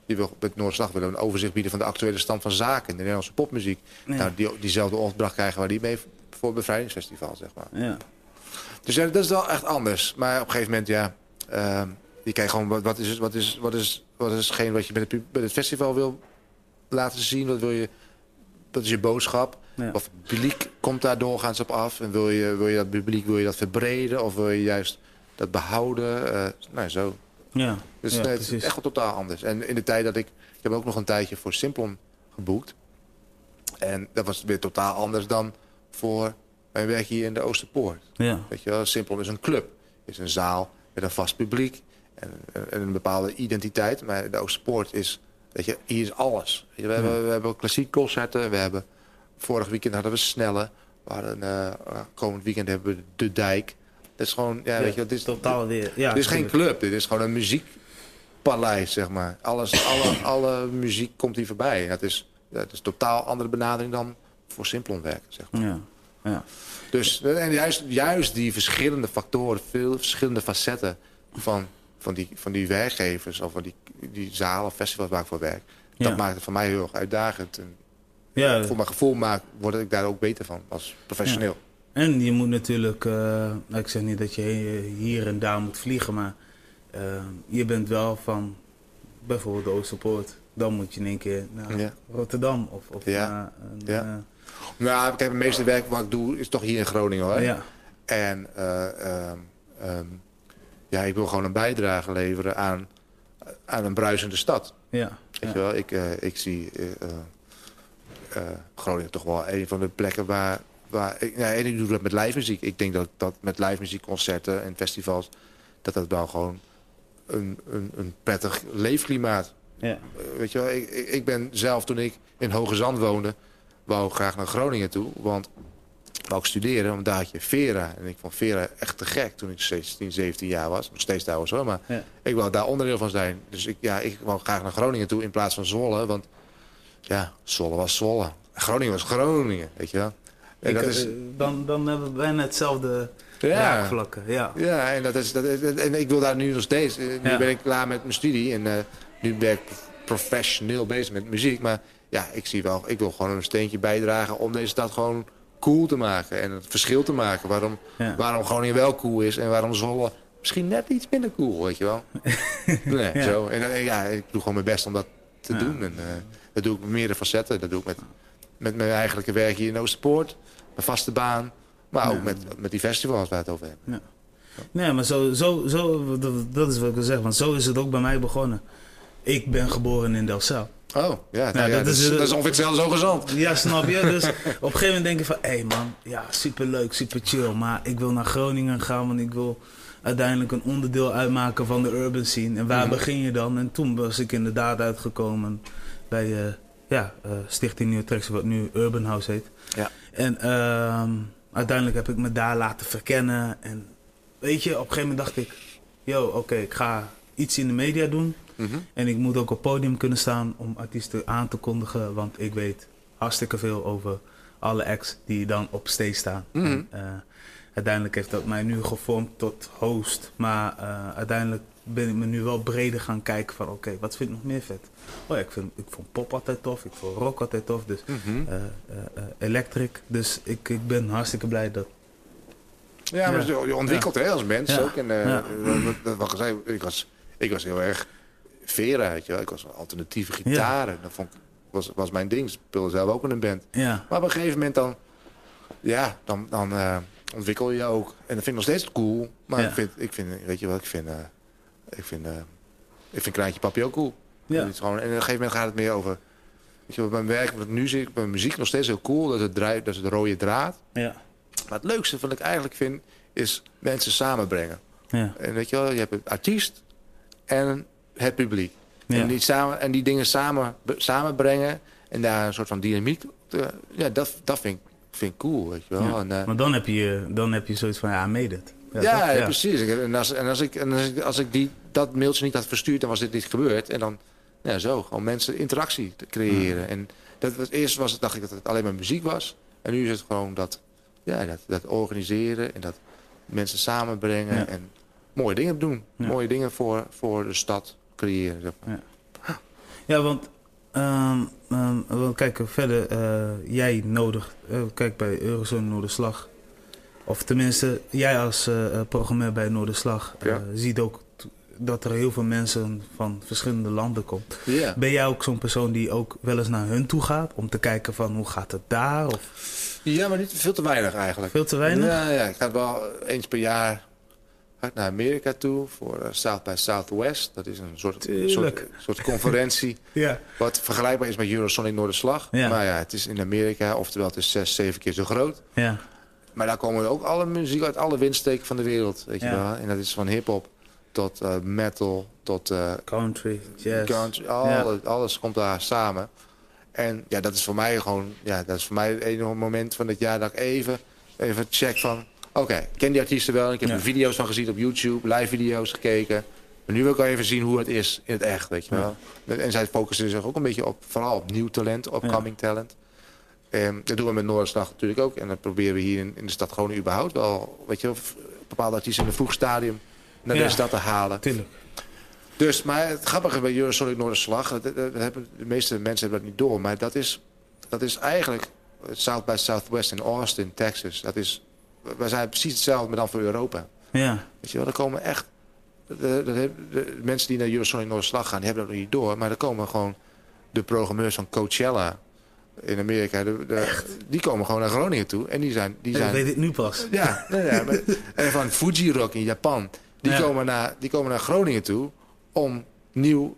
Die wil, met Noordslag willen een overzicht bieden van de actuele stand van zaken in de Nederlandse popmuziek. Nou, die, diezelfde opdracht krijgen we die mee voor het bevrijdingsfestival, zeg maar. Ja. Dus ja, dat is wel echt anders. Maar op een gegeven moment, ja... Uh, je kijkt gewoon, wat, wat, is, wat, is, wat, is, wat is hetgeen wat je met het, met het festival wil laten zien? Wat wil je, wat is je boodschap? Of het publiek komt daar doorgaans op af? En wil je, wil je dat publiek wil je dat verbreden? Of wil je juist dat behouden? Uh, nou, zo. Ja, dus nee, het is echt wel totaal anders. En in de tijd dat ik... Ik heb ook nog een tijdje voor Simplon geboekt. En dat was weer totaal anders dan voor mijn werk hier in de Oosterpoort. Ja. Weet je wel, Simplon is een club. is een zaal met een vast publiek en, een bepaalde identiteit. Maar de Oosterpoort is, weet je, hier is alles. we, hebben, we hebben klassiek concerten, we hebben, vorig weekend hadden we Snelle. We hadden, uh, komend weekend hebben we De Dijk. Dat is gewoon, ja, weet je, dit is totaal weer. Ja, dit is geen club, dit is gewoon een muziekpaleis, zeg maar. Alles, (laughs) alle, alle muziek komt hier voorbij. Het is, het is totaal andere benadering dan voor Simplon werken, zeg maar. Ja. Ja. Dus en juist, juist die verschillende factoren, veel verschillende facetten van van die, van die werkgevers of van die, die zalen, festivals waar ik voor werk. Dat maakt het voor mij heel erg uitdagend. En ja, voor mijn gevoel maak, word ik daar ook beter van als professioneel. En je moet natuurlijk, uh, ik zeg niet dat je hier en daar moet vliegen, maar uh, je bent wel van bijvoorbeeld de Oosterpoort. Dan moet je in één keer naar Rotterdam of, of ja. naar... ja. Uh, nou, kijk, het meeste werk wat ik doe is toch hier in Groningen hoor. Ja. En um, ja, ik wil gewoon een bijdrage leveren aan, aan een bruisende stad. Ja. Weet je wel, ik, ik zie uh, Groningen toch wel een van de plekken waar... ik, en ik doe dat met live muziek. Ik denk dat, dat met live muziekconcerten en festivals... dat dat wel gewoon een, een, een prettig leefklimaat... Ja. weet je wel, ik, ik ben zelf toen ik in Hoge Zand woonde... wou graag naar Groningen toe, want wou ik studeren, want daar had je Vera. En ik vond Vera echt te gek toen ik 16, 17 jaar was. Nog steeds trouwens hoor, maar ik wou daar onderdeel van zijn. Dus ik, ja, ik wou graag naar Groningen toe in plaats van Zwolle. Want ja, Zwolle was Zwolle. Groningen was Groningen, weet je wel. En dat is... Eh, dan, dan hebben we bijna hetzelfde ja. vlakken. Ja. ja, en, dat is, dat en ik wil daar nu nog steeds. Eh, nu ben ik klaar met mijn studie en uh, nu ben ik professioneel bezig met muziek. Maar ja, ik zie wel, ik wil gewoon een steentje bijdragen om deze stad gewoon cool te maken en het verschil te maken. Waarom, ja. waarom Groningen wel cool is en waarom Zwolle misschien net iets minder cool, weet je wel. (laughs) nee, ja. zo. En eh, ja, ik doe gewoon mijn best om dat te doen. En uh, dat doe ik met meerdere facetten. Dat doe ik met, met mijn eigenlijke werk hier in Oosterpoort. Mijn vaste baan. Maar ook met, met die festivals waar we het over hebben. Nee, maar zo, zo, zo, dat is wat ik wil zeggen. Want zo is het ook bij mij begonnen. Ik ben geboren in Delcel. Oh, ja, nou, ja dat, is, dat is ongeveer zo gezond. Ja, snap je? Dus (laughs) op een gegeven moment denk je van... Hé hey man, ja, super leuk, super chill. Maar ik wil naar Groningen gaan, want ik wil uiteindelijk een onderdeel uitmaken van de urban scene. En waar mhm. begin je dan? En toen was ik inderdaad uitgekomen bij uh, ja, uh, Stichting Nieuw Tracks, wat nu Urban House heet. Ja. En uh, uiteindelijk heb ik me daar laten verkennen. En weet je, op een gegeven moment dacht ik... Yo, oké, ik ga iets in de media doen. Mhm. En ik moet ook op podium kunnen staan om artiesten aan te kondigen. Want ik weet hartstikke veel over alle acts die dan op stage staan. Mhm. En, eh, uiteindelijk heeft dat mij nu gevormd tot host. Maar eh, uiteindelijk ben ik me nu wel breder gaan kijken van... Oké, wat vind ik nog meer vet? Oh ja, ik, vind, ik vond pop altijd tof. Ik vond rock altijd tof. Dus eh, electric. Dus ik, ik ben hartstikke blij dat... Ja, maar Ja. je ontwikkelt hè, als mens Ja. ook. En, wat- wat ik was, ik was heel erg Vera, weet je wel. Ik was alternatieve gitaren. Dat vond, ik- was, was mijn ding. Ik speelde zelf ook in een band. Ja, Maar op een gegeven moment dan, ja, dan, dan ontwikkel je je ook. En dat vind ik nog steeds cool. Maar ik, vind, ik vind, weet je wat, ik vind, ik vind, eh, ik vind Kraantje Papi ook cool. Ja. Het gewoon, en op een gegeven moment gaat het meer over, weet je, wat mijn werk, wat nu ik, mijn muziek nog steeds heel cool. Dat is het, draai, dat is de rode draad. ja, Maar het leukste wat ik eigenlijk vind, is mensen samenbrengen. ja. En weet je wel, je hebt een artiest en het publiek. Ja. En, die samen, en die dingen samen, samenbrengen en daar een soort van dynamiek... te- ja, dat, dat vind, ik- vind ik cool, weet je wel. Ja. En, eh, Maar dan heb je, dan heb je zoiets van, ja, I made ja, ja, precies. En als, en als ik, en als ik, als ik die, dat mailtje niet had verstuurd, dan was dit niet gebeurd. En dan, ja, zo, gewoon mensen interactie te creëren. En dat was, eerst was het, dacht ik dat het alleen maar muziek was. En nu is het gewoon dat, ja, dat, dat organiseren en dat mensen samenbrengen Ja. en mooie dingen doen. Ja. Mooie dingen voor, voor de stad creëren. zeg maar. Ja, want, ehm, ehm, want kijk, verder, eh, jij nodig, eh, kijk bij Eurozone Noorderslag, of tenminste, jij als eh, eh, programmeur bij Noorderslag, eh, Ja. ziet ook dat er heel veel mensen van verschillende landen komen. Ja. Ben jij ook zo'n persoon die ook wel eens naar hun toe gaat, om te kijken van hoe gaat het daar? Of ja, maar niet veel te weinig eigenlijk. veel te weinig? Ja, ja, ik ga wel eens per jaar naar Amerika toe voor South by Southwest. Dat is een soort, soort, soort conferentie (laughs) Ja. wat vergelijkbaar is met Eurosonic Noorderslag. Ja. Maar ja, het is in Amerika, oftewel het is zes, zeven keer zo groot. Ja, Maar daar komen ook alle muziek uit alle windsteken van de wereld. Weet je Ja. wel? En dat is van hip-hop tot eh, metal tot eh, country, jazz. country. Alles, alles komt daar samen. En ja, dat is voor mij gewoon, ja, dat is voor mij het enige moment van het jaar dat ik even, even check van, oké, ik ken die artiesten wel. Ik heb Ja. er video's van gezien op YouTube, live video's gekeken. Maar nu wil ik wel even zien hoe het is in het echt, weet je wel. En zij focussen zich ook een beetje op, vooral op nieuw talent, upcoming talent. En dat doen we met Noorderslag natuurlijk ook. En dat proberen we hier in, in de stad gewoon überhaupt wel, weet je wel, f- bepaalde artiesten in een vroeg stadium naar Ja. deze stad te halen. Tuurlijk. Dus, maar het grappige bij Eurosonic Noorderslag, dat, dat, dat hebben, de meeste mensen hebben dat niet door, maar dat is, dat is eigenlijk het South by Southwest in Austin, Texas. Dat is, wij zijn precies hetzelfde, maar dan voor Europa. Ja, Weet je wel, er komen echt, de, de, de- de mensen die naar Eurosonic Noorderslag gaan, die hebben dat nog niet door, maar er komen gewoon de programmeurs van Coachella in Amerika, de, de- die komen gewoon naar Groningen toe en die zijn... Die ik zijn weet het nu pas. ja, nee, nee, maar, (laughs) en van Fuji Rock in Japan. Die, Ja. komen naar, die komen naar Groningen toe om nieuw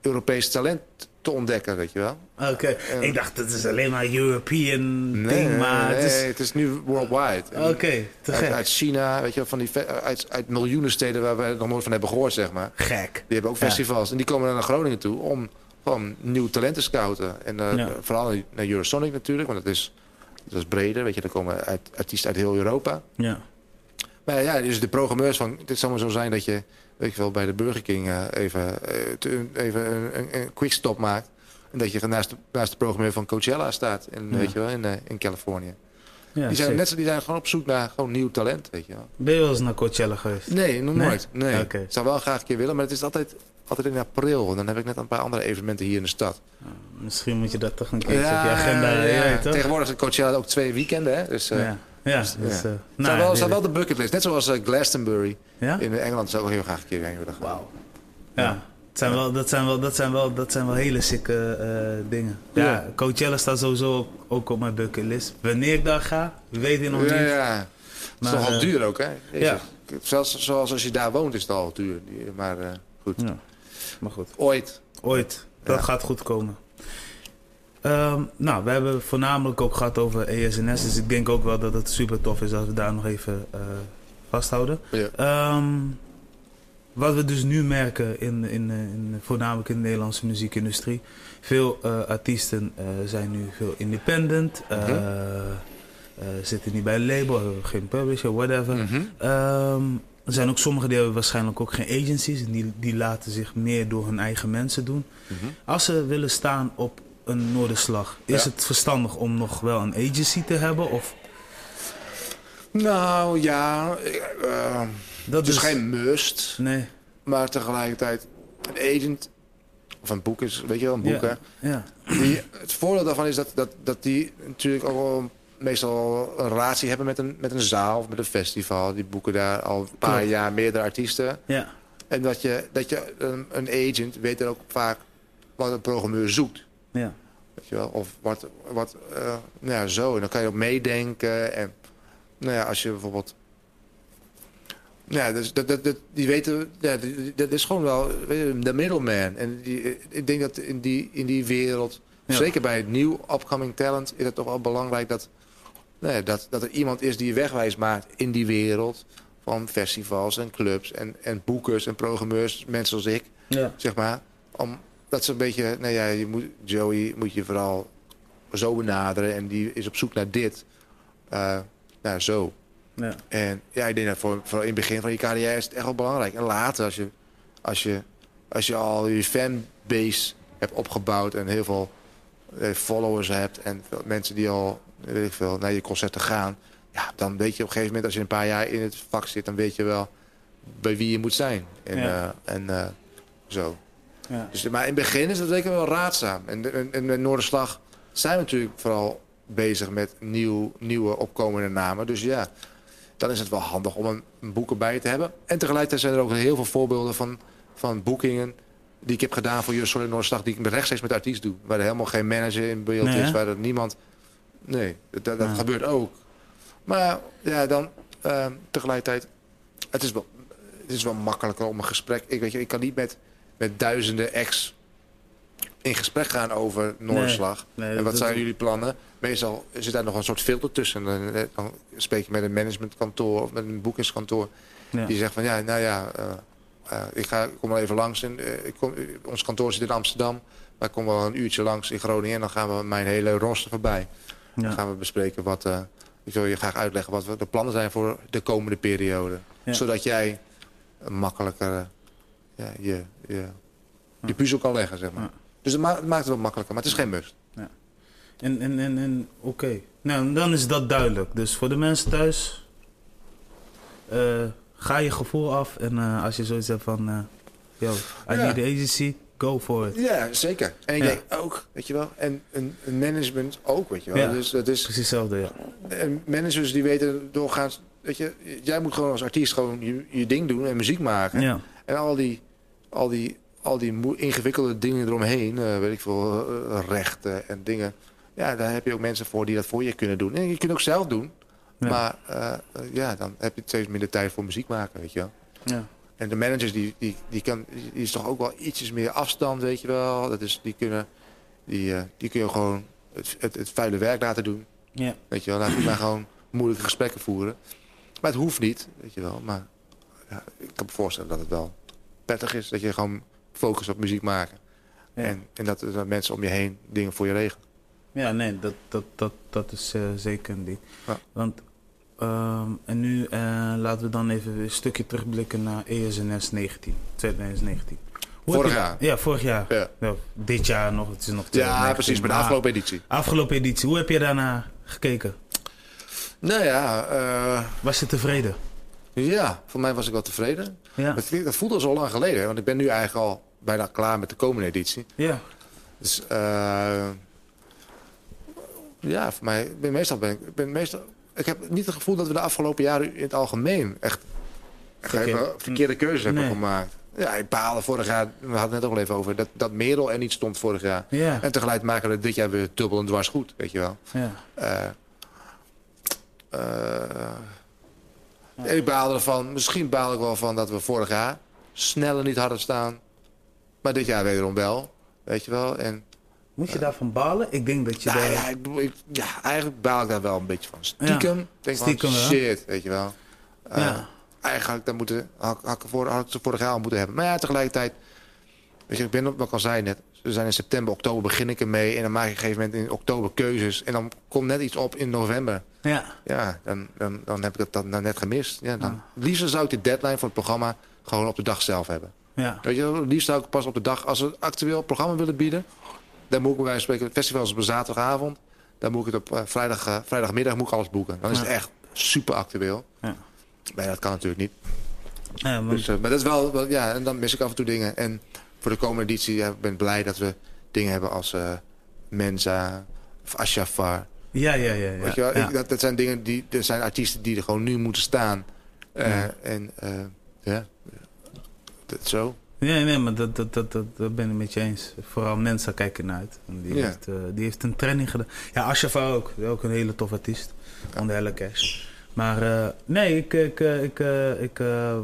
Europees talent te ontdekken, weet je wel. Oké, ik dacht dat is alleen maar European ding, maar nee, het is... het is nu worldwide. Oké, te uit, gek. uit China, weet je wel, van die, uit, uit miljoenen steden waar we nog nooit van hebben gehoord, zeg maar. Gek. Die hebben ook Ja. festivals en die komen dan naar Groningen toe om gewoon nieuw talent te scouten. En eh, Ja. vooral naar Eurosonic natuurlijk, want dat is, dat is breder, weet je. Er komen uit, artiesten uit heel Europa. Ja. Maar ja, dus de programmeurs van... Het zou maar zo zijn dat je, weet ik wel, bij de Burger King eh, even, eh, te- even een, een, een quickstop maakt. En dat je naast de, naast de programmeur van Coachella staat. In, Ja. weet je wel, in, in Californië. ja die, zijn net, zo- die zijn gewoon op zoek naar gewoon nieuw talent, weet je wel. Ben je wel eens naar Coachella geweest? Nee, nog nooit. Nee. Ik zou wel graag een keer willen, maar het is altijd, altijd in april. Dan heb ik net een paar andere evenementen hier in de stad. Misschien moet je dat toch een keertje op je agenda... Ja, ja. ja, toch? Tegenwoordig is Coachella ook twee weekenden, hè. Dus, eh, ja. Ja, dus... ja. eh, Het nou, staat wel, ja, de bucketlist. Net zoals eh, Glastonbury. Ja? In Engeland zou ik heel graag een keer heen willen gaan. Wauw. Ja. Het zijn wel, dat, zijn wel, dat, zijn wel, dat zijn wel hele sikke eh, dingen. Ja, Ja. Coachella staat sowieso ook, ook op mijn bucketlist. Wanneer ik daar ga, weet ik nog Ja, niet. ja. Het is eh, duur ook, hè? Jezus. ja. Zelfs zoals als je daar woont is het al duur. Maar eh, goed. Maar goed, Ooit. ooit. Dat Ja. gaat goed komen. Ehm, nou, we hebben voornamelijk ook gehad over ESNS. Dus ik denk ook wel dat het super tof is als we daar nog even eh, vasthouden. Ja. Ehm, wat we dus nu merken, in, in, in, voornamelijk in de Nederlandse muziekindustrie. Veel eh, artiesten eh, zijn nu veel independent. Mhm. zitten niet bij een label, hebben geen publisher, whatever. Mhm. Ehm, Er zijn ook sommigen die hebben waarschijnlijk ook geen agencies. En die, die laten zich meer door hun eigen mensen doen. Als ze willen staan op een Noorderslag, is Ja. het verstandig om nog wel een agency te hebben? Of Nou ja, eh, dat is geen must. Nee. Maar tegelijkertijd, een agent of een boek is, weet je wel, een boek Ja. hè. Ja. Die, het voordeel daarvan is dat, dat, dat die natuurlijk ook wel meestal een relatie hebben met een, met een zaal of met een festival. Die boeken daar al een paar Klopt. jaar meerdere artiesten. Ja. En dat je, dat je een, een agent weet er ook vaak wat een programmeur zoekt. Ja. Weet je wel? Of wat, wat eh, nou ja, zo. En dan kan je ook meedenken. En nou ja, als je bijvoorbeeld... Ja, dus dat, dat, dat, die weten, ja, dat is gewoon wel je, de middleman. En die, ik denk dat in die, in die wereld, Ja. zeker bij het nieuw upcoming talent, is het toch wel belangrijk dat, ja, dat, dat er iemand is die wegwijs maakt in die wereld van festivals en clubs en, en boekers en programmeurs, mensen als ik Ja. zeg maar. Om, dat ze een beetje, nou ja, je moet, Joey moet je vooral zo benaderen. En die is op zoek naar dit. Eh, nou, zo. Ja. En ja, ik denk dat voor, voor in het begin van je carrière is het echt wel belangrijk. En later, als je, als je, als je al je fanbase hebt opgebouwd en heel veel eh, followers hebt en veel mensen die al, weet ik veel, naar je concerten gaan. Ja, dan weet je op een gegeven moment, als je een paar jaar in het vak zit, dan weet je wel bij wie je moet zijn. En, Ja. eh, en eh, zo. Ja. Dus, maar in het begin is dat zeker wel raadzaam. En, en, en met Noorderslag zijn we natuurlijk vooral bezig met nieuw, nieuwe opkomende namen. Dus ja, dan is het wel handig om een, een boek erbij te hebben. En tegelijkertijd zijn er ook heel veel voorbeelden van, van boekingen die ik heb gedaan voor Jurgen Noorderslag... die ik rechtstreeks met artiest doe. Waar er helemaal geen manager in beeld Nee, is, waar er niemand... Nee, dat, dat, Ja. gebeurt ook. Maar ja, dan eh, tegelijkertijd... Het is, wel, het is wel makkelijker om een gesprek... Ik, weet je, ik kan niet met, met duizenden ex in gesprek gaan over Noorderslag. Nee, en wat zijn jullie plannen? Meestal zit daar nog een soort filter tussen. Dan, eh, dan spreek je met een managementkantoor of met een boekingskantoor. Ja. Die zegt van ja, nou ja, eh, eh, ik, ga, ik kom wel even langs. Eh, ik kom, ons kantoor zit in Amsterdam. Maar ik kom wel een uurtje langs in Groningen. En dan gaan we mijn hele roster voorbij. Dan gaan we bespreken wat... eh, ik wil je graag uitleggen wat de plannen zijn voor de komende periode. Ja. Zodat jij makkelijker eh, ja, je, je, je puzzel kan leggen, zeg maar. Dus het, ma- het maakt het wel makkelijker, maar het is geen must. En, en, en, en oké. Nou, dan is dat duidelijk. Dus voor de mensen thuis, eh, ga je gevoel af. En als je zoiets hebt van, eh yo, I Ja. need agency, go for it. Ja, zeker. En ik Ja. denk ook, weet je wel, en een, een management ook, weet je wel. Ja. Dus dat is, Precies hetzelfde, ja. en managers die weten doorgaans, weet je, jij moet gewoon als artiest gewoon je, je ding doen en muziek maken. Ja, En al die, al die, al die ingewikkelde dingen eromheen, eh, weet ik veel, eh, rechten en dingen. Ja, daar heb je ook mensen voor die dat voor je kunnen doen. En je kunt ook zelf doen. Maar eh, eh, ja, dan heb je steeds minder tijd voor muziek maken, weet je wel. ja. En de managers, die, die, die, kan, die is toch ook wel ietsjes meer afstand, weet je wel. Dat is, die, kunnen, die, eh, die kun je gewoon het, het, het vuile werk laten doen. ja. Weet je wel, laat die maar gewoon moeilijke gesprekken voeren. Maar het hoeft niet, weet je wel. Maar ja, ik kan me voorstellen dat het wel prettig is. Dat je gewoon focust op muziek maken. Ja. En, en dat, dat mensen om je heen dingen voor je regelen. Ja, nee, dat, dat, dat, dat is eh, zeker een ding. Ja. Want, ehm, en nu eh, laten we dan even een stukje terugblikken naar ESNS 19, 2019. Hoe heb Vorig jaar. Ja, vorig jaar. Ja, Ja, dit jaar nog, het is nog ja 2019, precies, bij de afgelopen editie. Afgelopen editie, hoe heb je daarna gekeken? Nou ja, eh, Was je tevreden? ja, voor mij was ik wel tevreden. Ja. Dat, dat voelt al zo lang geleden, want ik ben nu eigenlijk al bijna klaar met de komende editie. Ja. Dus eh, ja, voor mij, ben meestal ben ik, ik ben meestal, ik heb niet het gevoel dat we de afgelopen jaren in het algemeen echt Verkeerd. verkeerde, keuzes hebben gemaakt. Ja, ik baalde vorig jaar, we hadden het net ook al even over, dat, dat Merel er niet stond vorig jaar. Ja. En tegelijk maken we dit jaar weer dubbel en dwars goed, weet je wel. Ja. Eh, eh, en ik baalde ervan, misschien baal ik wel van dat we vorig jaar sneller niet hadden staan. Maar dit jaar wederom wel, weet je wel. En Moet je daarvan balen? Ik denk dat je nou, daar... ja, ik, ik- ja, eigenlijk baal ik daar wel een beetje van. Stiekem. Ja, Denk stiekem van, shit, weet je wel. Eh, Ja. Eigenlijk moeten, had, had, ik voor, had ik ze vorig jaar al moeten hebben. Maar ja, tegelijkertijd... Weet je, ik ben, wat ik al zei net, we zijn in september, oktober begin ik ermee. En dan maak ik op een gegeven moment in oktober keuzes. En dan komt net iets op in november. Ja. Ja, dan, dan, dan heb ik het dan net gemist. Ja, dan, Liefst zou ik de deadline voor het programma gewoon op de dag zelf hebben. Ja. Weet je, liefst zou ik pas op de dag, als we een actueel programma willen bieden, dan moet ik bij wijze van spreken, festivals op een zaterdagavond, dan moet ik het op eh, vrijdag, eh, vrijdagmiddag moet ik alles boeken. Dan is het echt super actueel. Ja. Maar dat kan natuurlijk niet. Ja, want- Dus, eh, maar dat is wel, wel- ja, en dan mis ik af en toe dingen. En voor de komende editie, ja, ik ben blij dat we dingen hebben als eh, Mensa of Ashafar. ja, ja, ja. ja. Weet je wel, ja. ik, dat, dat zijn dingen die, dat zijn artiesten die er gewoon nu moeten staan. En ja, dat zo. Nee, nee, maar dat, dat, dat, dat, ben ik met je eens. Vooral mensen kijken naar uit. Die, heeft, eh, die heeft een training gedaan. Ja, Ashafa ook. Ook een hele tof artiest. On de hele cash. Maar eh, nee, ik, ik, eh, ik, ik,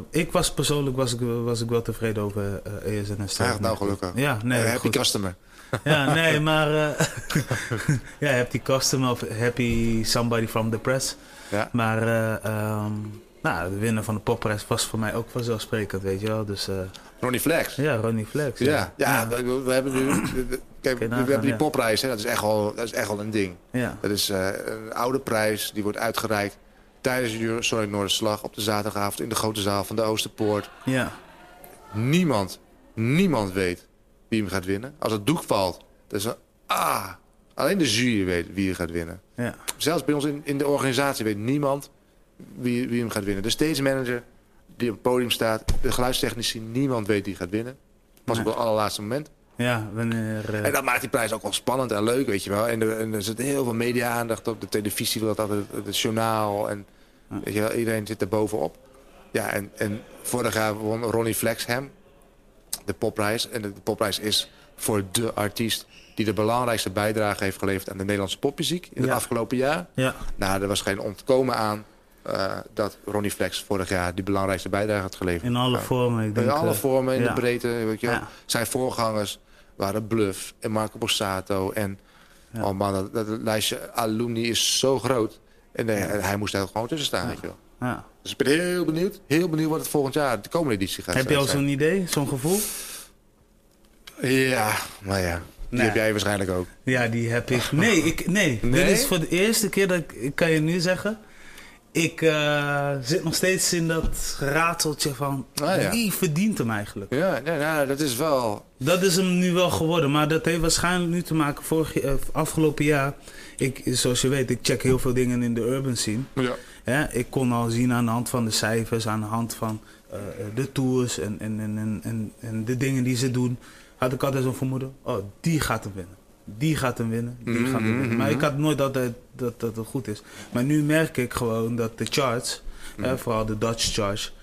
ik was persoonlijk was ik, was ik wel tevreden over eh ESNS. Ja, nou gelukkig. Ja, nee, happy goed. customer. Ja, nee, (laughs) maar... (laughs) ja, happy customer of happy somebody from the press. Ja. Maar eh, ehm, nou, de winnaar van de popprijs was voor mij ook vanzelfsprekend, weet je wel. Dus eh, Ronnie Flex. ja, Ronnie Flex. Ja, ja, we, we hebben nu. Kijk, we, hebben die popprijs, hè, dat, is echt wel, dat is echt wel een ding. ja. Dat is eh, een oude prijs, die wordt uitgereikt tijdens de Sorry Noorderslag op de zaterdagavond in de grote zaal van de Oosterpoort. ja. Niemand, niemand weet wie hem gaat winnen. Als het doek valt, dan is er, ah, alleen de jury weet wie er gaat winnen. ja. Zelfs bij ons in, in de organisatie weet niemand wie, wie hem gaat winnen. De stage manager die op het podium staat, de geluidstechnici, niemand weet wie gaat winnen. Nee. op het allerlaatste moment. Ja, wanneer... eh, En dat maakt die prijs ook wel spannend en leuk, weet je wel. En, er- en er zit heel veel media-aandacht op. De televisie wil dat altijd, het journaal. En weet je wel, iedereen zit er bovenop. Ja, en, en vorig jaar won Ronnie Flex hem de popprijs. En de, de popprijs is voor de artiest die de belangrijkste bijdrage heeft geleverd aan de Nederlandse popmuziek in het afgelopen jaar. ja, Nou, er was geen ontkomen aan eh, dat Ronnie Flex vorig jaar die belangrijkste bijdrage had geleverd. in alle vormen. Ik denk, In alle eh, vormen, in ja. de breedte. Weet je. Ja. Zijn voorgangers waren Bluff en Marco Borsato. En Ja. oh man, dat, dat lijstje alumni is zo groot. En hij moest er gewoon tussen staan, weet je wel. Ja. Dus ik ben heel benieuwd. Heel benieuwd wat het volgend jaar, de komende editie gaat Heb je al zijn. zo'n idee, zo'n gevoel? Ja, maar ja. Die Nee. heb jij waarschijnlijk ook. Ja, die heb ik. Nee, ik, nee. (laughs) Nee? dit is voor de eerste keer dat ik, ik kan je nu zeggen. Ik eh, zit nog steeds in dat rateltje van Ah, ja. wie verdient hem eigenlijk? Ja, nee, nou, dat is wel... Dat is hem nu wel geworden, maar dat heeft waarschijnlijk nu te maken vorig, eh, afgelopen jaar. Ik, zoals je weet, ik check heel veel dingen in de urban scene. Ja. Ik kon al zien aan de hand van de cijfers, aan de hand van eh, de tours en, en, en, en, en, en de dingen die ze doen. Had ik altijd zo'n vermoeden, oh, die gaat hem winnen. Die gaat hem winnen, die Mhm, gaat hem winnen. Maar ik had nooit altijd dat, dat het goed is. Maar nu merk ik gewoon dat de charts, hè, vooral de Dutch charts,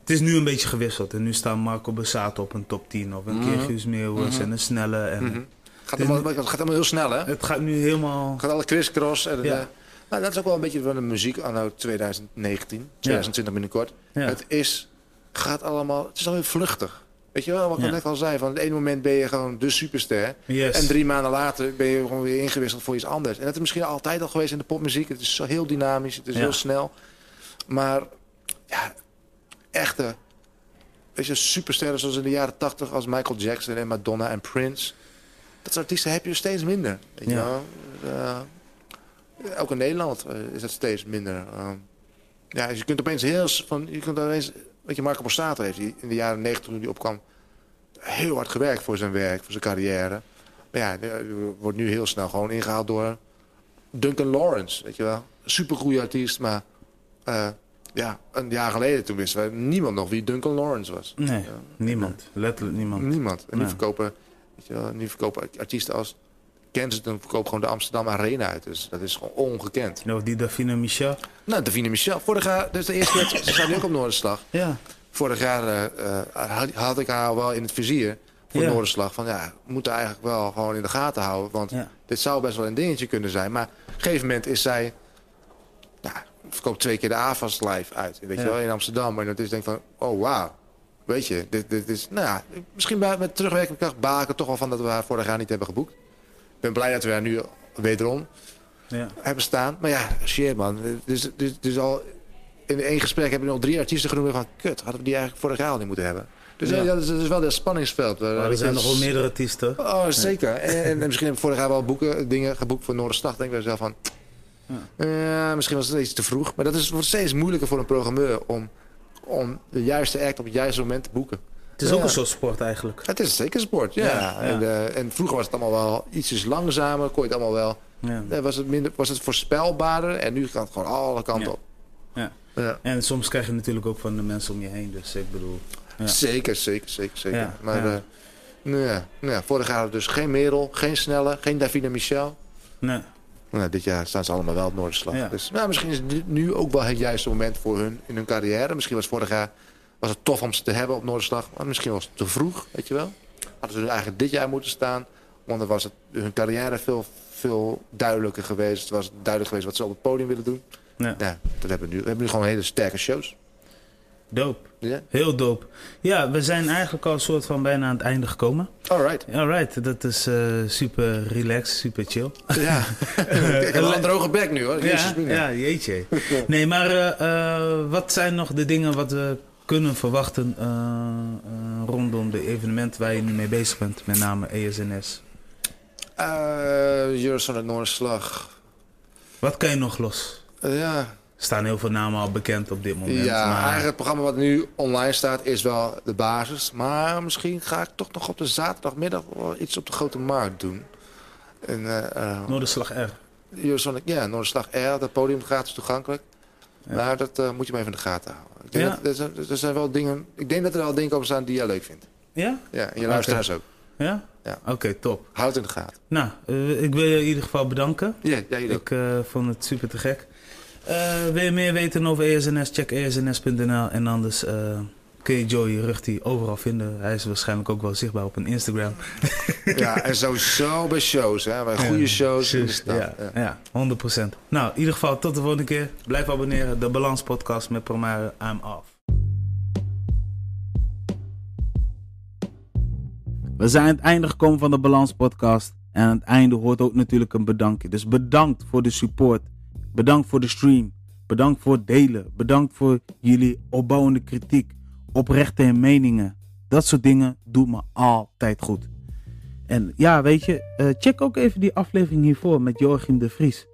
het is nu een beetje gewisseld. En nu staat Marco Bassato op een top 10 of een keer Guus Meeuwis en een snelle. En. Gaat, het gaat allemaal heel snel, hè? Het gaat nu helemaal... Het gaat alle crisscross. En, Ja. eh, nou, dat is ook wel een beetje van de muziek anno 2019, 2020 binnenkort. Ja. Het is, gaat allemaal, het is al heel vluchtig. Weet je wel, wat ik Ja. net al zei, van het ene moment ben je gewoon de superster. Yes. En drie maanden later ben je gewoon weer ingewisseld voor iets anders. En dat is misschien altijd al geweest in de popmuziek. Het is zo heel dynamisch, het is Ja. heel snel. Maar ja, echte, weet je, supersterren zoals in de jaren 80 als Michael Jackson en Madonna en Prince. Dat soort artiesten heb je steeds minder. Weet je Ja. wel? Eh, ook in Nederland eh, is dat steeds minder. Eh, ja, dus je kunt opeens heel van, je kunt opeens, weet je, Marco Borsato heeft die in de jaren 90 toen hij opkwam heel hard gewerkt voor zijn werk, voor zijn carrière. Maar ja, er wordt nu heel snel gewoon ingehaald door Duncan Lawrence, weet je wel. Supergoeie artiest, maar eh, ja, een jaar geleden toen wisten we niemand nog wie Duncan Lawrence was. Nee, Ja. niemand. Letterlijk niemand. Niemand. En nu verkopen, weet je wel, nu verkopen artiesten als Kensington verkoopt gewoon de Amsterdam Arena uit. Dus dat is gewoon ongekend. Of die Davina Michel. Nou, Davine Michel. Vorig jaar, dus de eerste keer, ze staat nu ook op Noorderslag. Ja. Vorig jaar eh, eh, had, had ik haar wel in het vizier voor Ja. Noorderslag. Van ja, we moeten eigenlijk wel gewoon in de gaten houden. Want Ja. dit zou best wel een dingetje kunnen zijn. Maar op een gegeven moment is zij... Nou, verkoopt twee keer de AFAS live uit. Weet Ja. je wel, in Amsterdam. En dat is denk van, oh wauw. Weet je, dit, dit is... Nou ja, misschien bij, met terugwerkende kracht er toch wel van dat we haar vorig jaar niet hebben geboekt. Ben blij dat we haar nu wederom Ja. hebben staan. Maar ja, shit man. Dus, dus, dus al in één gesprek hebben we nog drie artiesten genoemd van... Kut, hadden we die eigenlijk vorig jaar al niet moeten hebben. Dus ja, Ja. ja, dat, is, dat is wel dat spanningsveld. Maar er zijn nog wel meerdere artiesten. Oh, zeker. En, en misschien heb ik vorig jaar wel boeken, dingen geboekt voor Noorderslag. Denk ik bij mezelf van... eh, misschien was het iets te vroeg. Maar dat is, wordt steeds moeilijker voor een programmeur om, om de juiste act op het juiste moment te boeken. Het is ook een soort sport eigenlijk. Het is zeker sport, ja. En, eh, en vroeger was het allemaal wel ietsjes langzamer. Kon je het allemaal wel... Ja. eh, was, het minder, was het voorspelbaarder. En nu gaat het gewoon alle kanten op. Ja. Ja. En soms krijg je natuurlijk ook van de mensen om je heen. Dus ik bedoel... Ja. Zeker, zeker, zeker, zeker. Ja, maar ja. eh, nou ja, nou ja, vorig jaar dus geen Merel, geen Snelle, geen Davina Michel. Nee. Nou, dit jaar staan ze allemaal wel op Noorderslag. Ja. Dus nou, misschien is dit nu ook wel het juiste moment voor hun in hun carrière. Misschien was vorig jaar was het tof om ze te hebben op Noorderslag. Maar misschien was het te vroeg, weet je wel. Hadden ze eigenlijk dit jaar moeten staan. Want dan was het hun carrière veel, veel duidelijker geweest. Het was duidelijk geweest wat ze op het podium willen doen. Ja. Ja, dat hebben we nu. We hebben nu gewoon hele sterke shows. Dope. Ja, Heel dope. Ja, we zijn eigenlijk al een soort van bijna aan het einde gekomen. alright. Alright, dat is eh, super relaxed, super chill. Ja, (laughs) ik heb wel een droge bek nu hoor. Jezus, Ja, ja, jeetje. Nee, maar eh, eh, wat zijn nog de dingen wat we kunnen verwachten eh, eh, rondom de evenementen waar je nu mee bezig bent? Met name ESNS. Eh Eurosonic Noorderslag. Wat kan je nog los? Eh, ja, Er staan heel veel namen al bekend op dit moment. ja maar... eigenlijk het programma wat nu online staat is wel de basis. Maar misschien ga ik toch nog op de zaterdagmiddag iets op de grote markt doen. En, eh, Noorderslag R. Eurosonic, ja, Noorderslag R, dat podium gratis toegankelijk. Ja. Maar dat moet je maar even in de gaten houden. Ik denk, Ja. dat, er, zijn, zijn wel dingen, ik denk dat er wel dingen op staan die jij leuk vindt. Ja? Ja, en je luisteraars ook. Ja? Ja. Oké, top. Houd in de gaten. Nou, eh, ik wil je in ieder geval bedanken. Ja, ook. Ik eh, vond het super te gek. Eh, wil je meer weten over ESNS? Check esns.nl. En anders kun je Joey Ruchti overal vinden. Hij is waarschijnlijk ook wel zichtbaar op een Instagram. (laughs) Ja, en sowieso bij shows, hè. Bij goede Ja, shows. ja, Ja. ja, 100%. Nou, in ieder geval tot de volgende keer. Blijf abonneren. De Balans Podcast met Promare. I'm off. We zijn aan het einde gekomen van de Balans Podcast. En aan het einde hoort ook natuurlijk een bedankje. Dus bedankt voor de support. Bedankt voor de stream. Bedankt voor het delen. Bedankt voor jullie opbouwende kritiek. Oprechte meningen. Dat soort dingen doet me altijd goed. En ja, weet je, eh, check ook even die aflevering hiervoor met Joachim de Vries.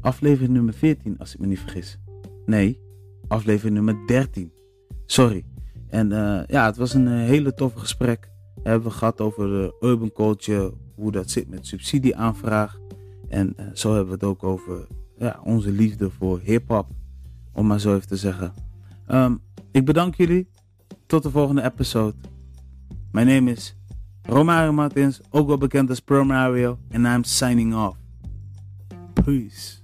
Aflevering nummer 14, als ik me niet vergis. Nee, aflevering nummer 13. Sorry. En eh, ja, het was een eh, hele toffe gesprek. Hebben we gehad over de urban culture, hoe dat zit met subsidieaanvraag. En zo hebben we het ook over ja, onze liefde voor hip-hop, om maar zo even te zeggen. Ehm, ik bedank jullie. Tot de volgende episode. Mijn name is Romario Martins, ook wel bekend als Pro Mario, en I'm signing off. Peace.